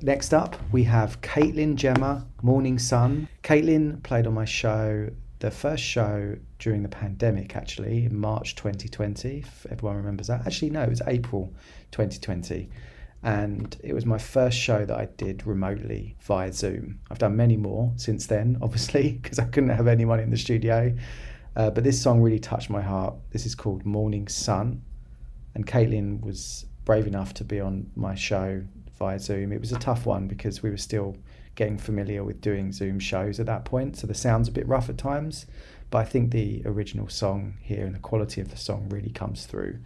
Next up, we have Caitlin Jemma, Morning Sun. Caitlin played on my show, the first show during the pandemic, actually, in March 2020, if everyone remembers that. Actually, no, it was April 2020. And it was my first show that I did remotely via Zoom. I've done many more since then, obviously, *laughs* because I couldn't have anyone in the studio. Uh, but this song really touched my heart. This is called Morning Sun. And Caitlin was brave enough to be on my show via Zoom. It was a tough one because we were still getting familiar with doing Zoom shows at that point. So the sound's a bit rough at times. But I think the original song here and the quality of the song really comes through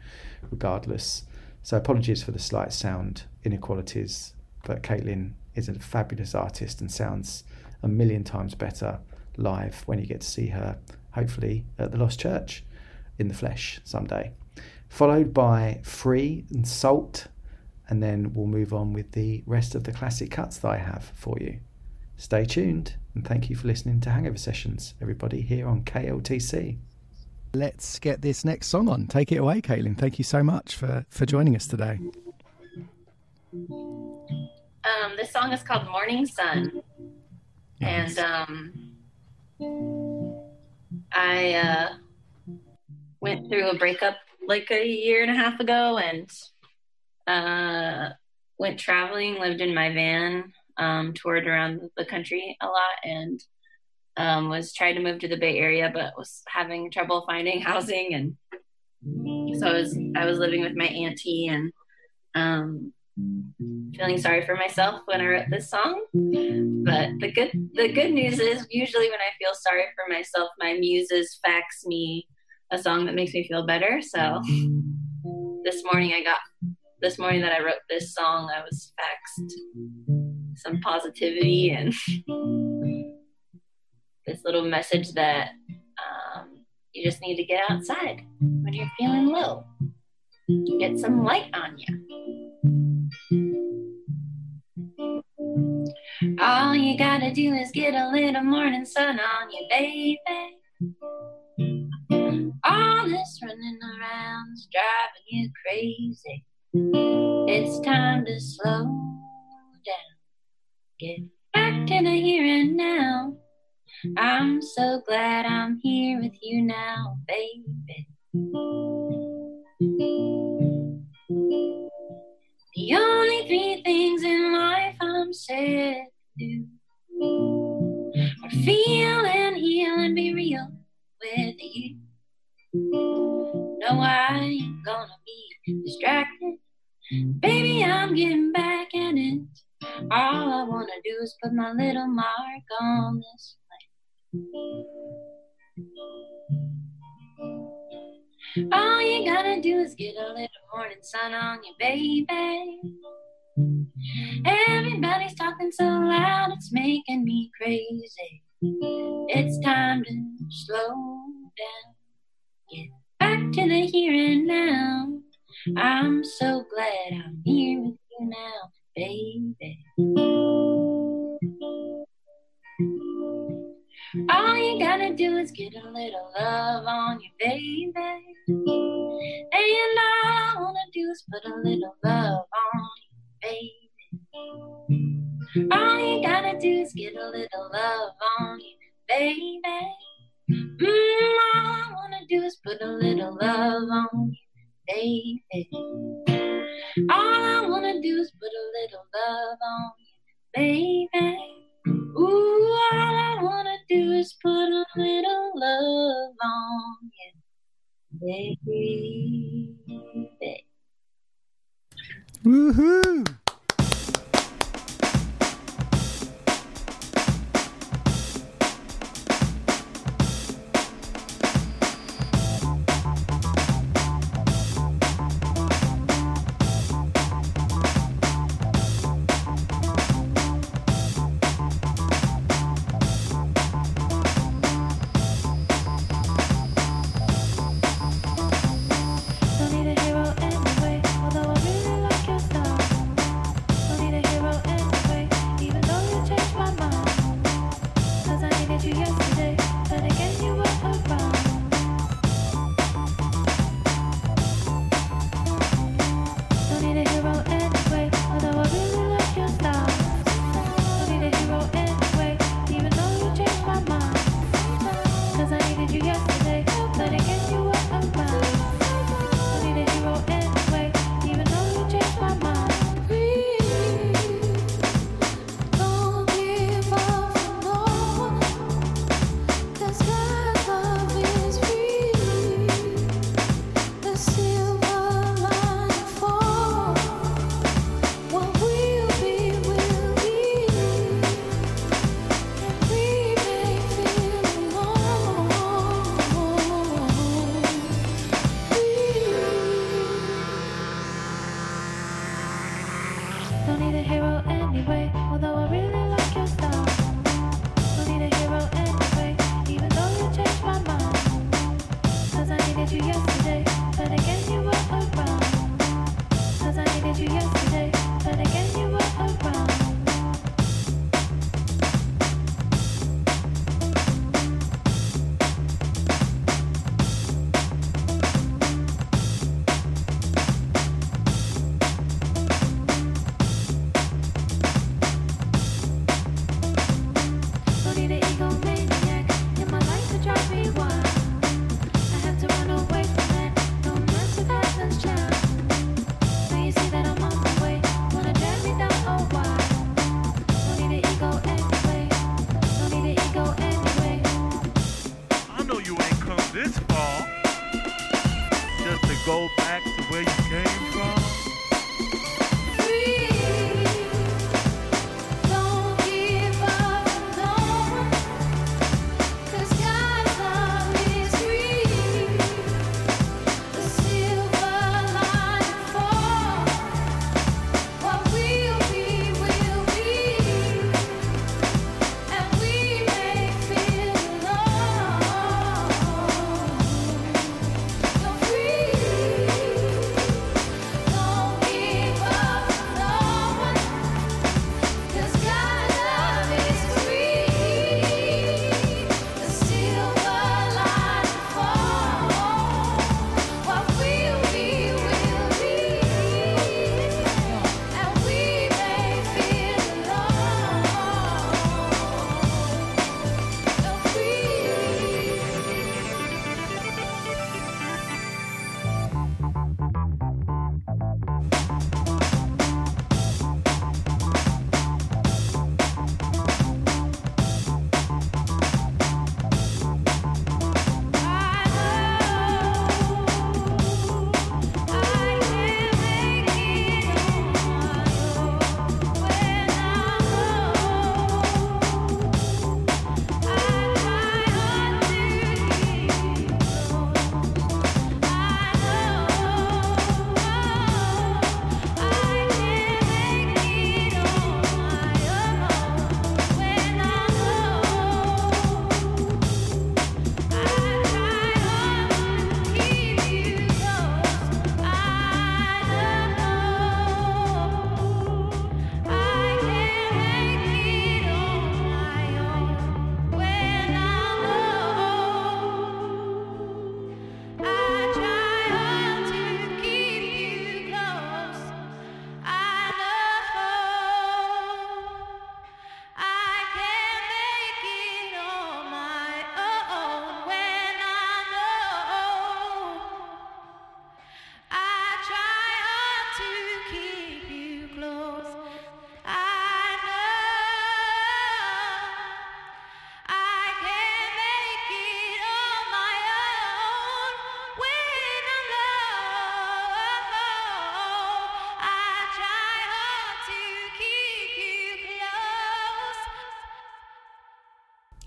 regardless. So apologies for the slight sound inequalities. But Caitlin is a fabulous artist and sounds a million times better live when you get to see her, hopefully, at the Lost Church in the flesh someday. Followed by Free and Sault, and then we'll move on with the rest of the classic cuts that I have for you. Stay tuned, and thank you for listening to Hangover Sessions, everybody, here on KLTC. Let's get this next song on. Take it away, Caitlin. Thank you so much for, for joining us today. Um, this song is called Morning Sun. And um, I uh, went through a breakup like a year and a half ago and uh, went traveling, lived in my van, um, toured around the country a lot, and um, was trying to move to the Bay Area, but was having trouble finding *laughs* housing. And so I was I was living with my auntie and um, feeling sorry for myself when I wrote this song. But the good the good news is usually when I feel sorry for myself, my muses fax me a song that makes me feel better. So this morning I got this morning that I wrote this song, I was faxed some positivity and *laughs* this little message that um, you just need to get outside when you're feeling low. Get some light on you. All you gotta do is get a little morning sun on you, baby. All this running around's driving you crazy. It's time to slow down. Get back to the here and now. I'm so glad I'm here with you now, baby. The only three things in life I'm sad to are feel and heal and be real with you. No, I ain't gonna be distracted. Baby, I'm getting back at it. All I wanna do is put my little mark on this place. All you gotta do is get a little morning sun on you, baby. Everybody's talking so loud, it's making me crazy. It's time to slow down. Get back to the here and now. I'm so glad I'm here with you now, baby. All you gotta do is get a little love on you, baby. And all I wanna do is put a little love on you, baby. All you gotta do is get a little love on you, baby. Mm, all I wanna do is put a little love on you, baby. All I wanna do is put a little love on you, baby. Ooh, all I wanna do is put a little love on you, baby. Woohoo!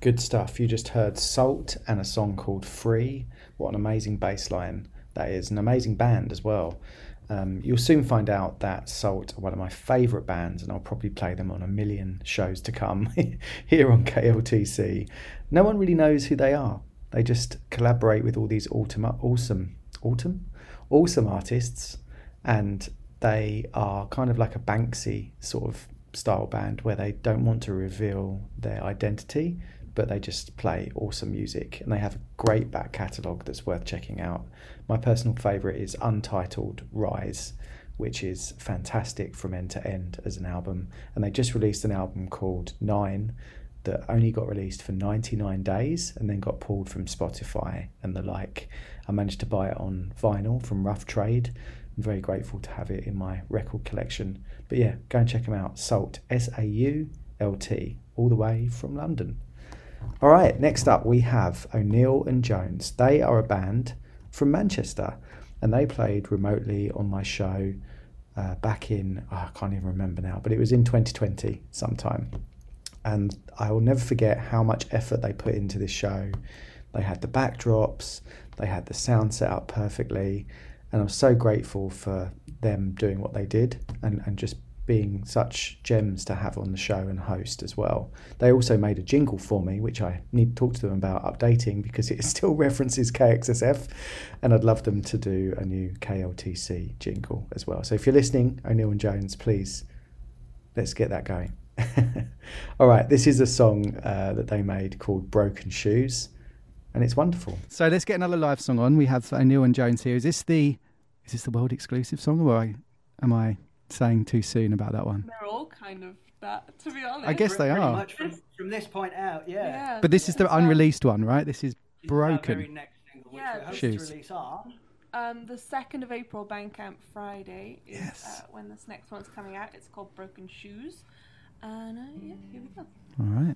Good stuff. You just heard Sault and a song called Free. What an amazing bass line that is. An amazing band as well. Um, you'll soon find out that Sault are one of my favourite bands, and I'll probably play them on a million shows to come *laughs* here on KLTC. No one really knows who they are. They just collaborate with all these autumn, awesome, autumn, awesome artists, and they are kind of like a Banksy sort of style band where they don't want to reveal their identity, but they just play awesome music and they have a great back catalogue that's worth checking out. My personal favourite is Untitled Rise, which is fantastic from end to end as an album. And they just released an album called Nine that only got released for 99 days and then got pulled from Spotify and the like. I managed to buy it on vinyl from Rough Trade. I'm very grateful to have it in my record collection. But yeah, go and check them out. Sault, S A U L T, all the way from London. All right, next up we have O'Neill and Jones. They are a band from Manchester and they played remotely on my show uh, back in, oh, I can't even remember now, but it was in 2020 sometime. And I will never forget how much effort they put into this show. They had the backdrops, they had the sound set up perfectly, and I'm so grateful for them doing what they did and, and just being such gems to have on the show and host as well. They also made a jingle for me, which I need to talk to them about updating because it *laughs* still references KXSF, and I'd love them to do a new KLTC jingle as well. So if you're listening, O'Neill and Jones, please let's get that going. *laughs* All right, this is a song uh, that they made called Broken Shoes, and it's wonderful. So let's get another live song on. We have O'Neill and Jones here. Is this the is this the world exclusive song, or am I saying too soon about that one? They're all kind of that, to be honest. I guess they Pretty are. much from, from this point out, yeah. Yeah. But this is the unreleased one, right? This is broken. Yeah, Hope to Shoes. release are. Um, the second of April, Bandcamp Friday is Yes. uh, when this next one's coming out. It's called Broken Shoes, and uh, yeah, here we go. All right.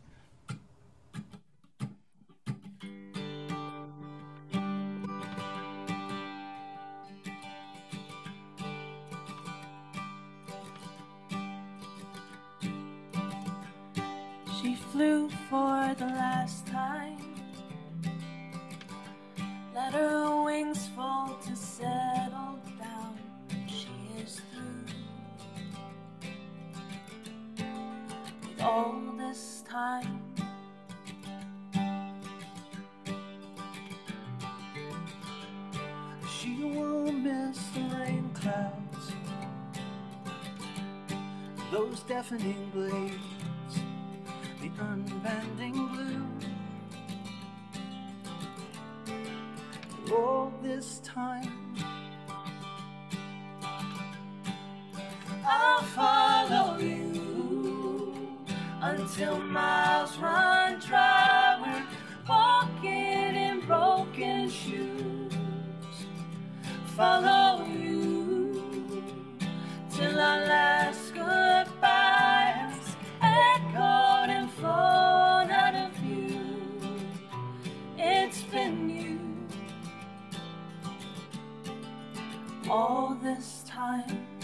Flew for the last time. Let her wings fall to settle down. She is through with all this time. She will miss the rain clouds, those deafening blades, the unbending blue. All this time, I'll follow you until miles run dry. We're walking in broken shoes. Follow you till our last all this time.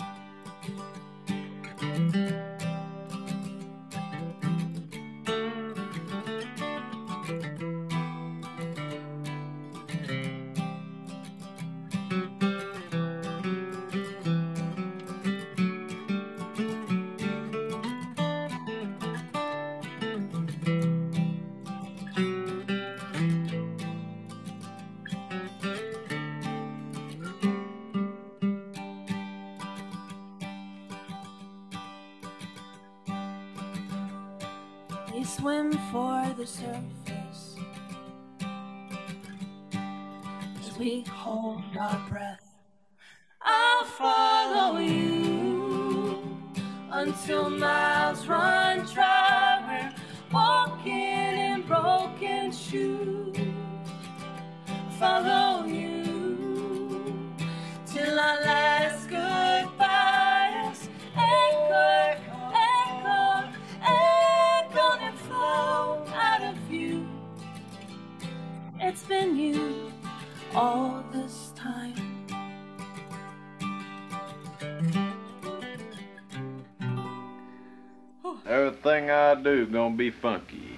Everything I do gonna be funky.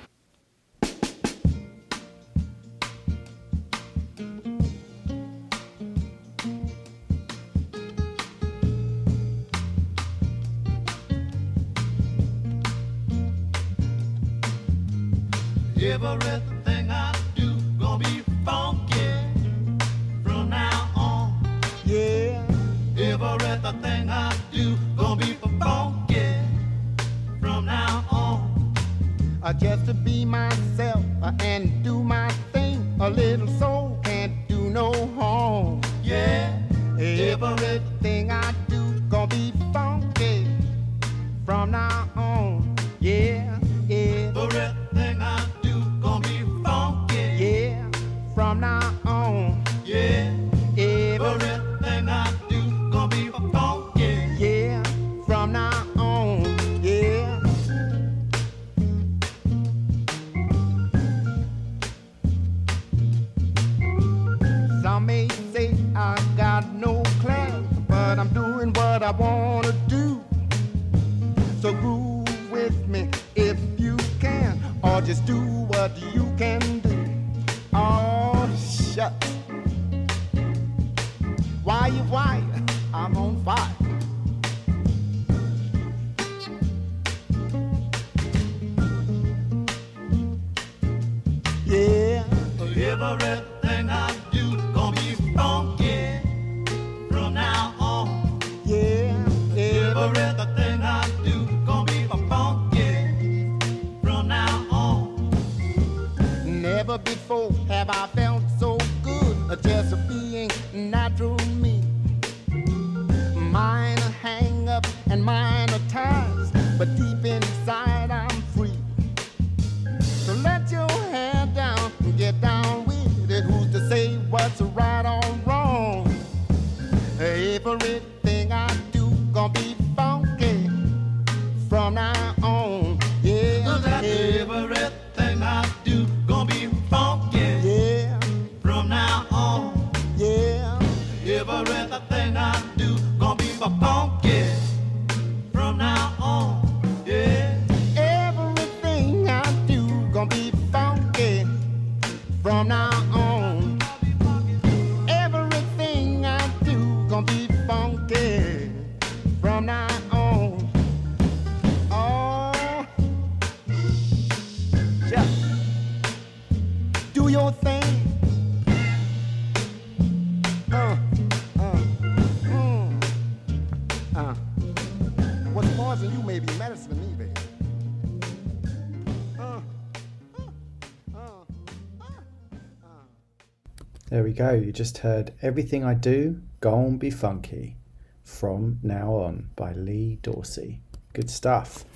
Go. You just heard Everything I Do, Gon' Be Funky from Now On by Lee Dorsey. Good stuff.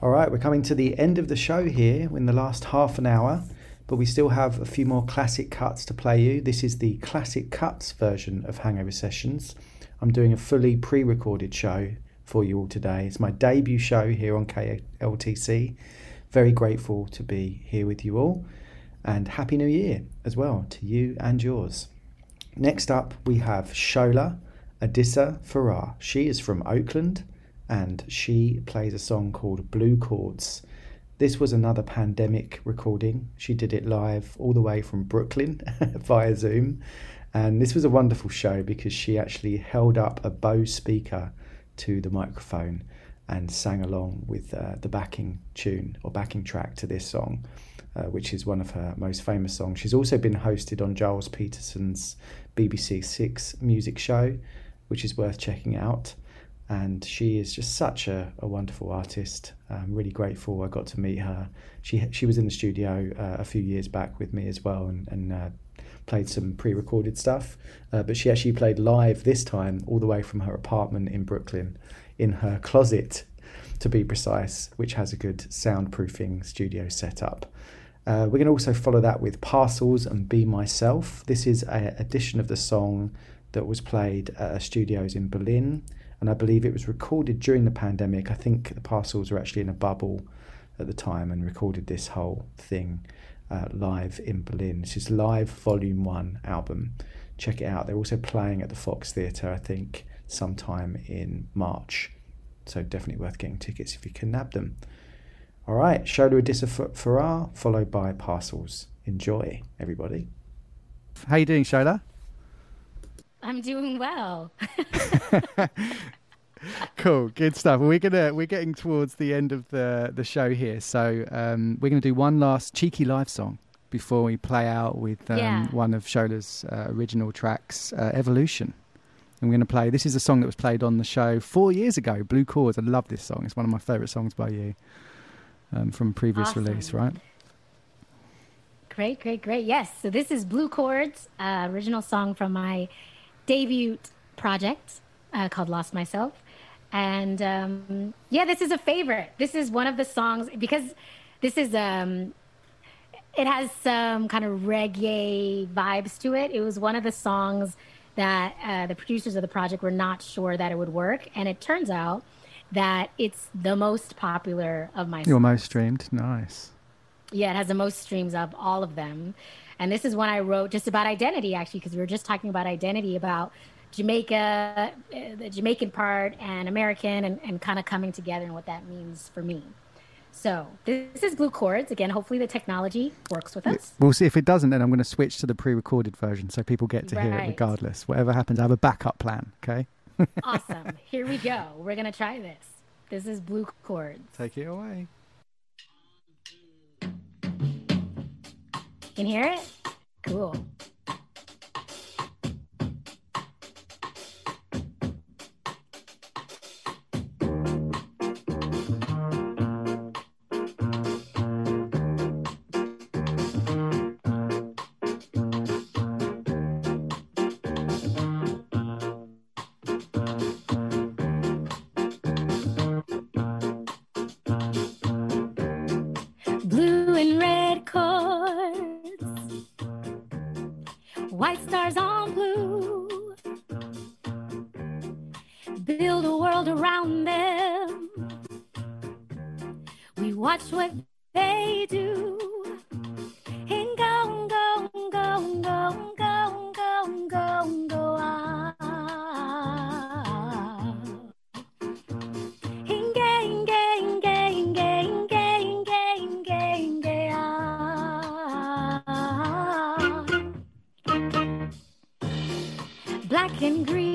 All right, we're coming to the end of the show here in the last half an hour, but we still have a few more classic cuts to play you. This is the classic cuts version of Hangover Sessions. I'm doing a fully pre recorded show for you all today. It's my debut show here on KLTC. Very grateful to be here with you all and Happy New Year as well to you and yours. Next up, we have Shola Adisa Farrar. She is from Oakland and she plays a song called Blue Chords. This was another pandemic recording. She did it live all the way from Brooklyn *laughs* via Zoom. And this was a wonderful show because she actually held up a Bose speaker to the microphone and sang along with uh, the backing tune or backing track to this song, uh, which is one of her most famous songs. She's also been hosted on Gilles Peterson's BBC Six music show, which is worth checking out. And she is just such a, a wonderful artist. I'm really grateful I got to meet her. She she was in the studio uh, a few years back with me as well, and, and uh, played some pre-recorded stuff. Uh, but she actually played live this time, all the way from her apartment in Brooklyn, in her closet, to be precise, which has a good soundproofing studio setup. Uh, we're going to also follow that with Parcels and Be Myself. This is an edition of the song that was played at studios in Berlin, and I believe it was recorded during the pandemic. I think the Parcels were actually in a bubble at the time and recorded this whole thing uh, live in Berlin. This is Live Volume 1 album. Check it out. They're also playing at the Fox Theatre, I think, sometime in March. So definitely worth getting tickets if you can nab them. All right, Shola Adisa Farrar, followed by Parcels. Enjoy, everybody. How you doing, Shola? I'm doing well. *laughs* Cool, good stuff. We're gonna we're getting towards the end of the the show here, so um, we're gonna do one last cheeky live song before we play out with um, Yeah. one of Shola's uh, original tracks, uh, Evolution. And we're gonna play. This is a song that was played on the show four years ago. Blue Chords. I love this song. It's one of my favourite songs by you um, from previous Awesome. release, right? Great, great, great. Yes. So this is Blue Chords, uh, original song from my debut project uh, called Lost Myself. And um, yeah, this is a favorite. This is one of the songs because this is um, it has some kind of reggae vibes to it. It was one of the songs that uh, the producers of the project were not sure that it would work, and it turns out that it's the most popular of my Your most streamed. Nice. yeah, it has the most streams of all of them. And this is one I wrote just about identity, actually, because we were just talking about identity, about Jamaica, uh, the Jamaican part, and American, and, and kind of coming together and what that means for me. So this is Blue Chords. Again, hopefully the technology works with us. We'll see if it doesn't. Then I'm going to switch to the pre-recorded version, so people get to hear it regardless. Whatever happens, I have a backup plan. Okay. Awesome. Here we go. We're going to try this. This is Blue Chords. Take it away. Can you hear it? Cool. can green.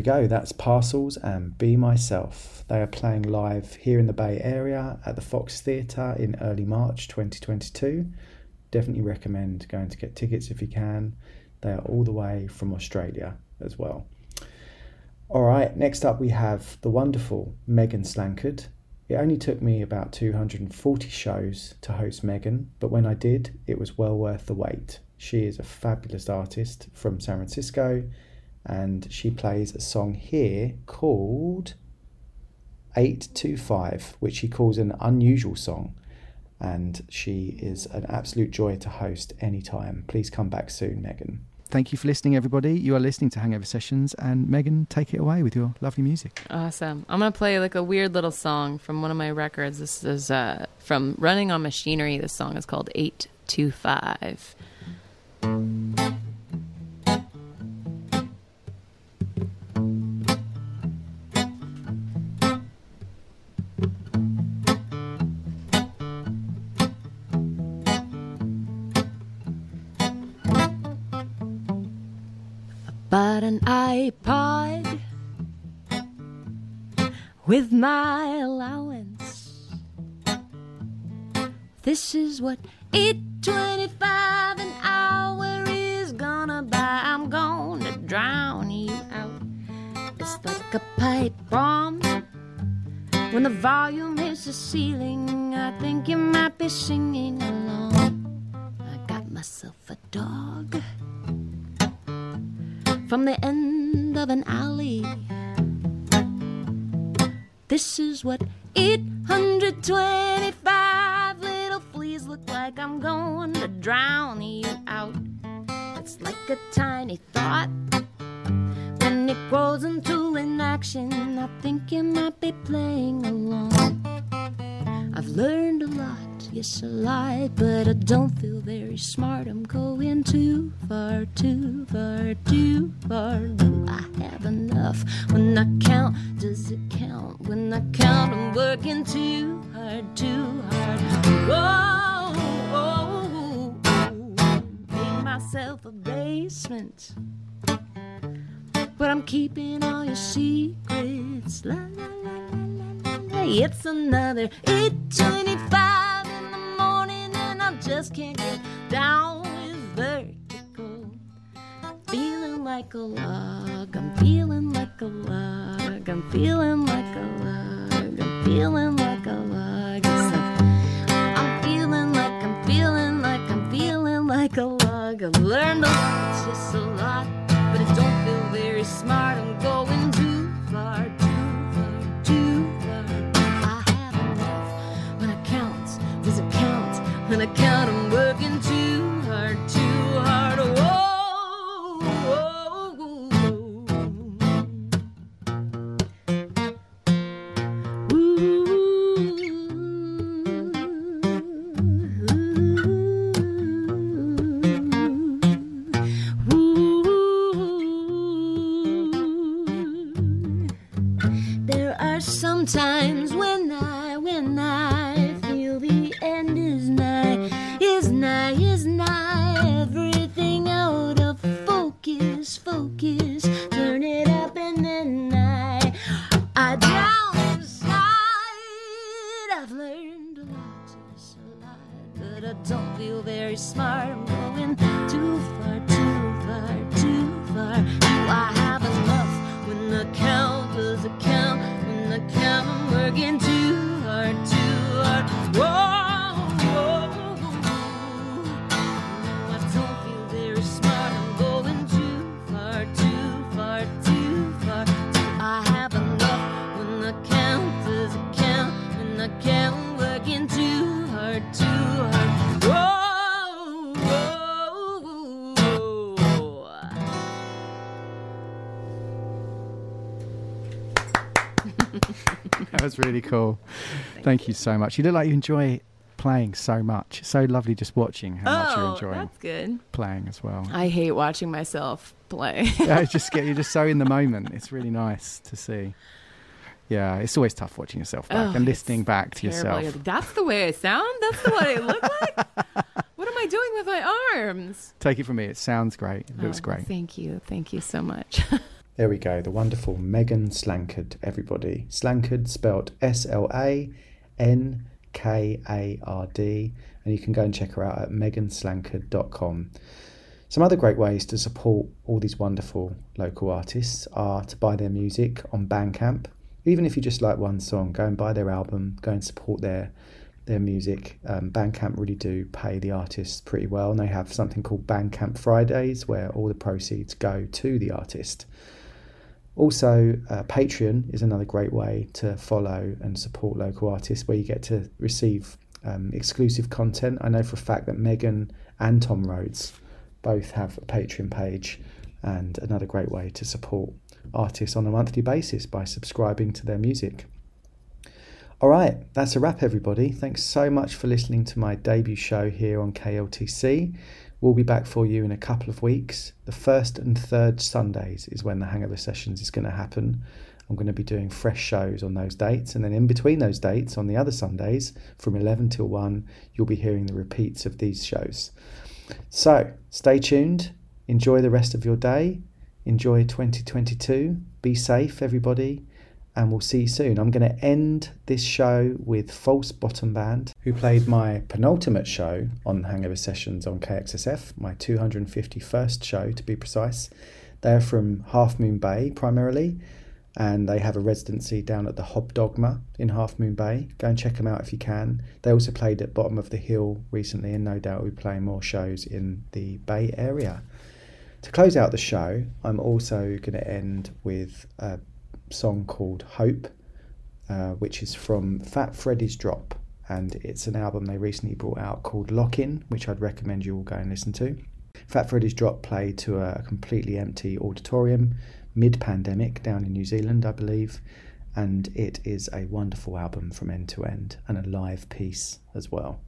We go. That's Parcels and Be Myself. They are playing live here in the Bay Area at the Fox Theatre in early March 2022. Definitely recommend going to get tickets if you can. They are all the way from Australia as well. All right, next up we have the wonderful Megan Slankard. It only took me about 240 shows to host Megan, but when I did, it was well worth the wait. She is a fabulous artist from San Francisco, and she plays a song here called 825, which she calls an unusual song. And she is an absolute joy to host anytime. Please come back soon, Megan. Thank you for listening, everybody. You are listening to Hangover Sessions, and Megan, take it away with your lovely music. Awesome. I'm going to play like a weird little song from one of my records. This is uh, from Running on Machinery. This song is called 825. Is what 825 an hour is gonna buy. I'm gonna drown you out. It's like a pipe bomb. When the volume hits the ceiling, I think you might be singing along. I got myself a dog from the end of an alley. This is what was really cool. Thank, you so much. You look like you enjoy playing so much. So lovely just watching how much you're Oh, enjoying that's good. playing as well. I hate watching myself play. *laughs* yeah, just get you're just so in the moment. It's really nice to see. Yeah, it's always tough watching yourself back Oh, and listening back to Terrible. yourself. That's the way I sound. That's the way I look like. *laughs* what am I doing with my arms? Take it from me, it sounds great. It looks Oh, great. Thank you. Thank you so much. *laughs* There we go, the wonderful Megan Slankard, everybody. Slankard spelt S L A N K A R D, and you can go and check her out at meganslankard.com. Some other great ways to support all these wonderful local artists are to buy their music on Bandcamp. Even if you just like one song, go and buy their album, go and support their their music. Um, Bandcamp really do pay the artists pretty well, and they have something called Bandcamp Fridays where all the proceeds go to the artist. Also, uh, Patreon is another great way to follow and support local artists where you get to receive um, exclusive content. I know for a fact that Megan and Tom Rhodes both have a Patreon page, and another great way to support artists on a monthly basis by subscribing to their music. All right, that's a wrap, everybody. Thanks so much for listening to my debut show here on KLTC. We'll be back for you in a couple of weeks. The first and third Sundays is when the Hangover Sessions is going to happen. I'm going to be doing fresh shows on those dates, and then in between those dates, on the other Sundays, from 11 till 1, you'll be hearing the repeats of these shows. So stay tuned, enjoy the rest of your day, enjoy 2022, be safe, everybody, and we'll see you soon. I'm going to end this show with False Bottom Band, who played my penultimate show on Hangover Sessions on KXSF, my 251st show to be precise. They're from Half Moon Bay primarily, and they have a residency down at the Hop Dogma in Half Moon Bay. Go and check them out if you can. They also played at Bottom of the Hill recently, and no doubt we'll be playing more shows in the Bay Area. To close out the show, I'm also going to end with a song called Hope, uh, which is from Fat Freddy's Drop, and it's an album they recently brought out called Lock In, which I'd recommend you all go and listen to. Fat Freddy's Drop played to a completely empty auditorium mid pandemic down in New Zealand, I believe, and it is a wonderful album from end to end and a live piece as well.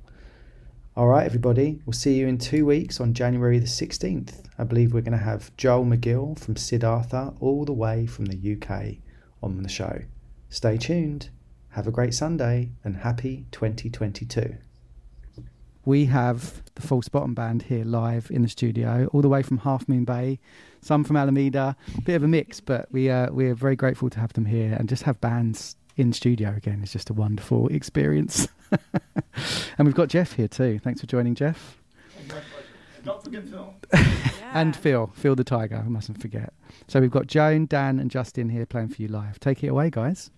All right, everybody, we'll see you in two weeks on January the 16th. I believe we're going to have Joel McGill from Sid Arthur all the way from the UK on the show. Stay tuned. Have a great Sunday and happy 2022. We have the False Bottom Band here live in the studio, all the way from Half Moon Bay, some from Alameda, a bit of a mix, but we uh, we're very grateful to have them here and just have bands in studio again. It's just a wonderful experience. *laughs* and we've got Jeff here too. Thanks for joining, Jeff. Don't forget Phil. And Phil, Phil the Tiger, I mustn't forget. So we've got Joan, Dan, and Justin here playing for you live. Take it away, guys.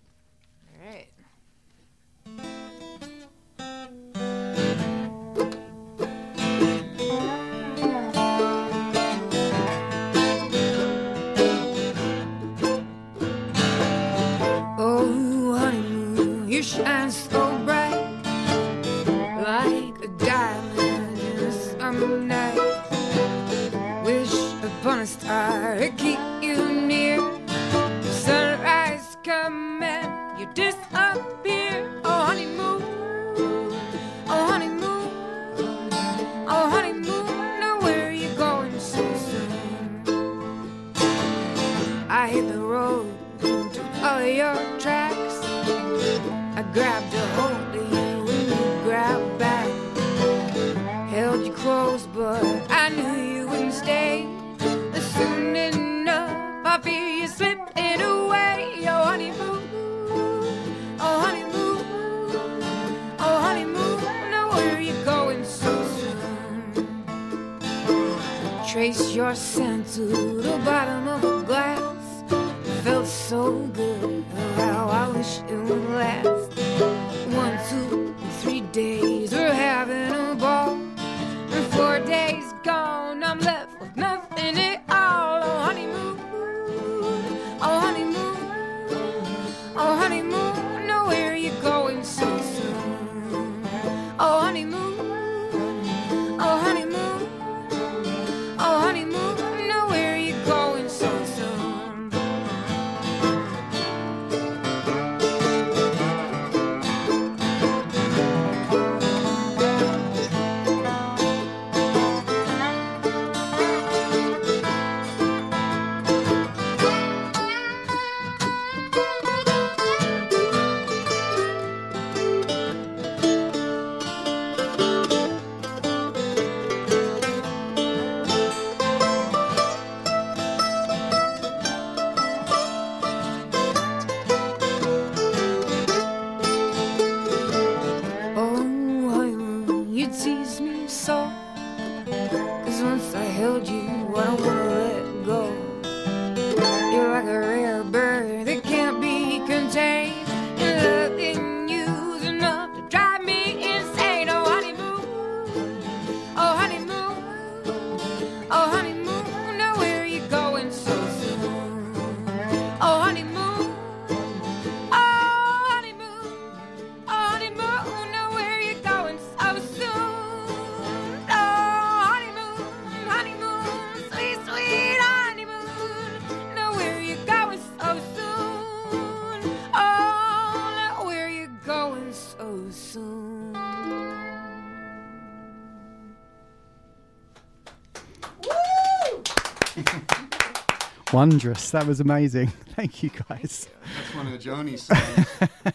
Wondrous. That was amazing. *laughs* Thank you, guys. That's one of Joni's *laughs* songs.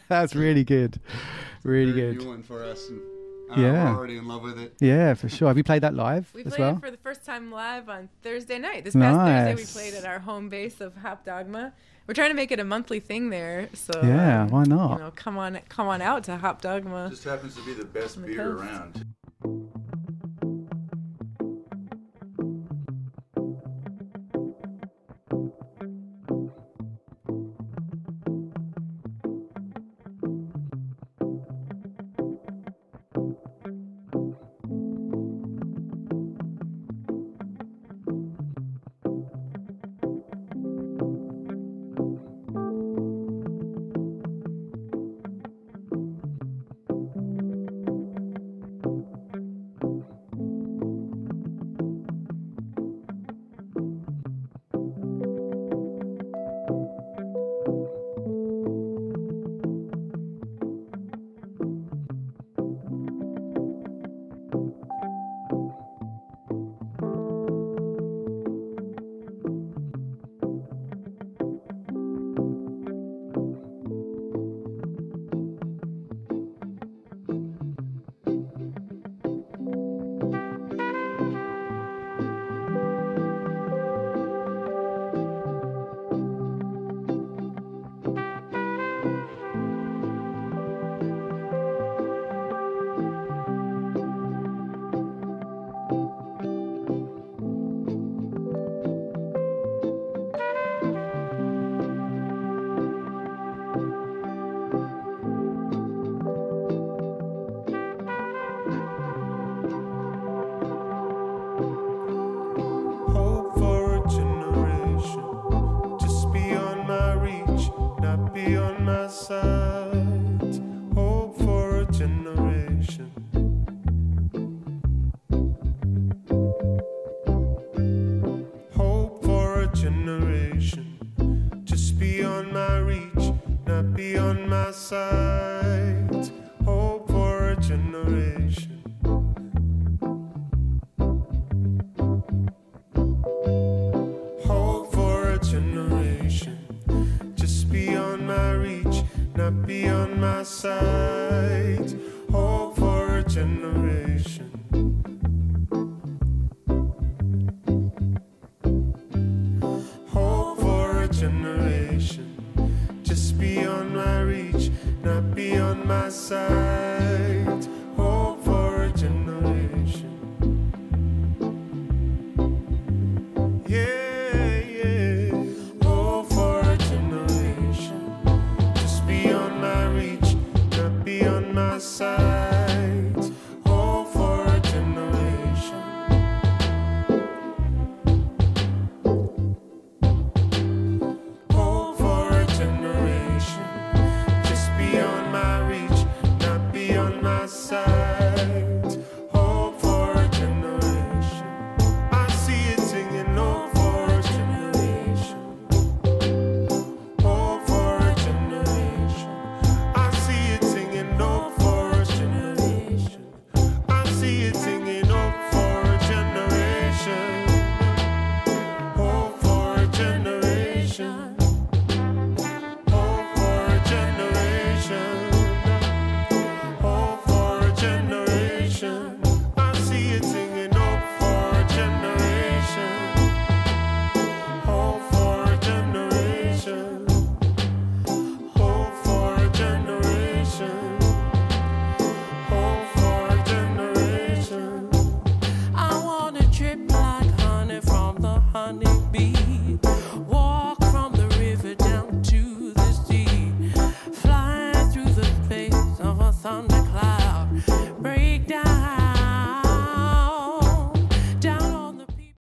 That's really good. Really Very good. new one for us. And, uh, Yeah. Already in love with it. Yeah, for sure. Have you played that live We as played well? it for the first time live on Thursday night. This past Thursday, we played at our home base of Hop Dogma. We're trying to make it a monthly thing there. So Yeah, um, why not? You know, come on, come on out to Hop Dogma. Just happens to be the best the beer coast. around.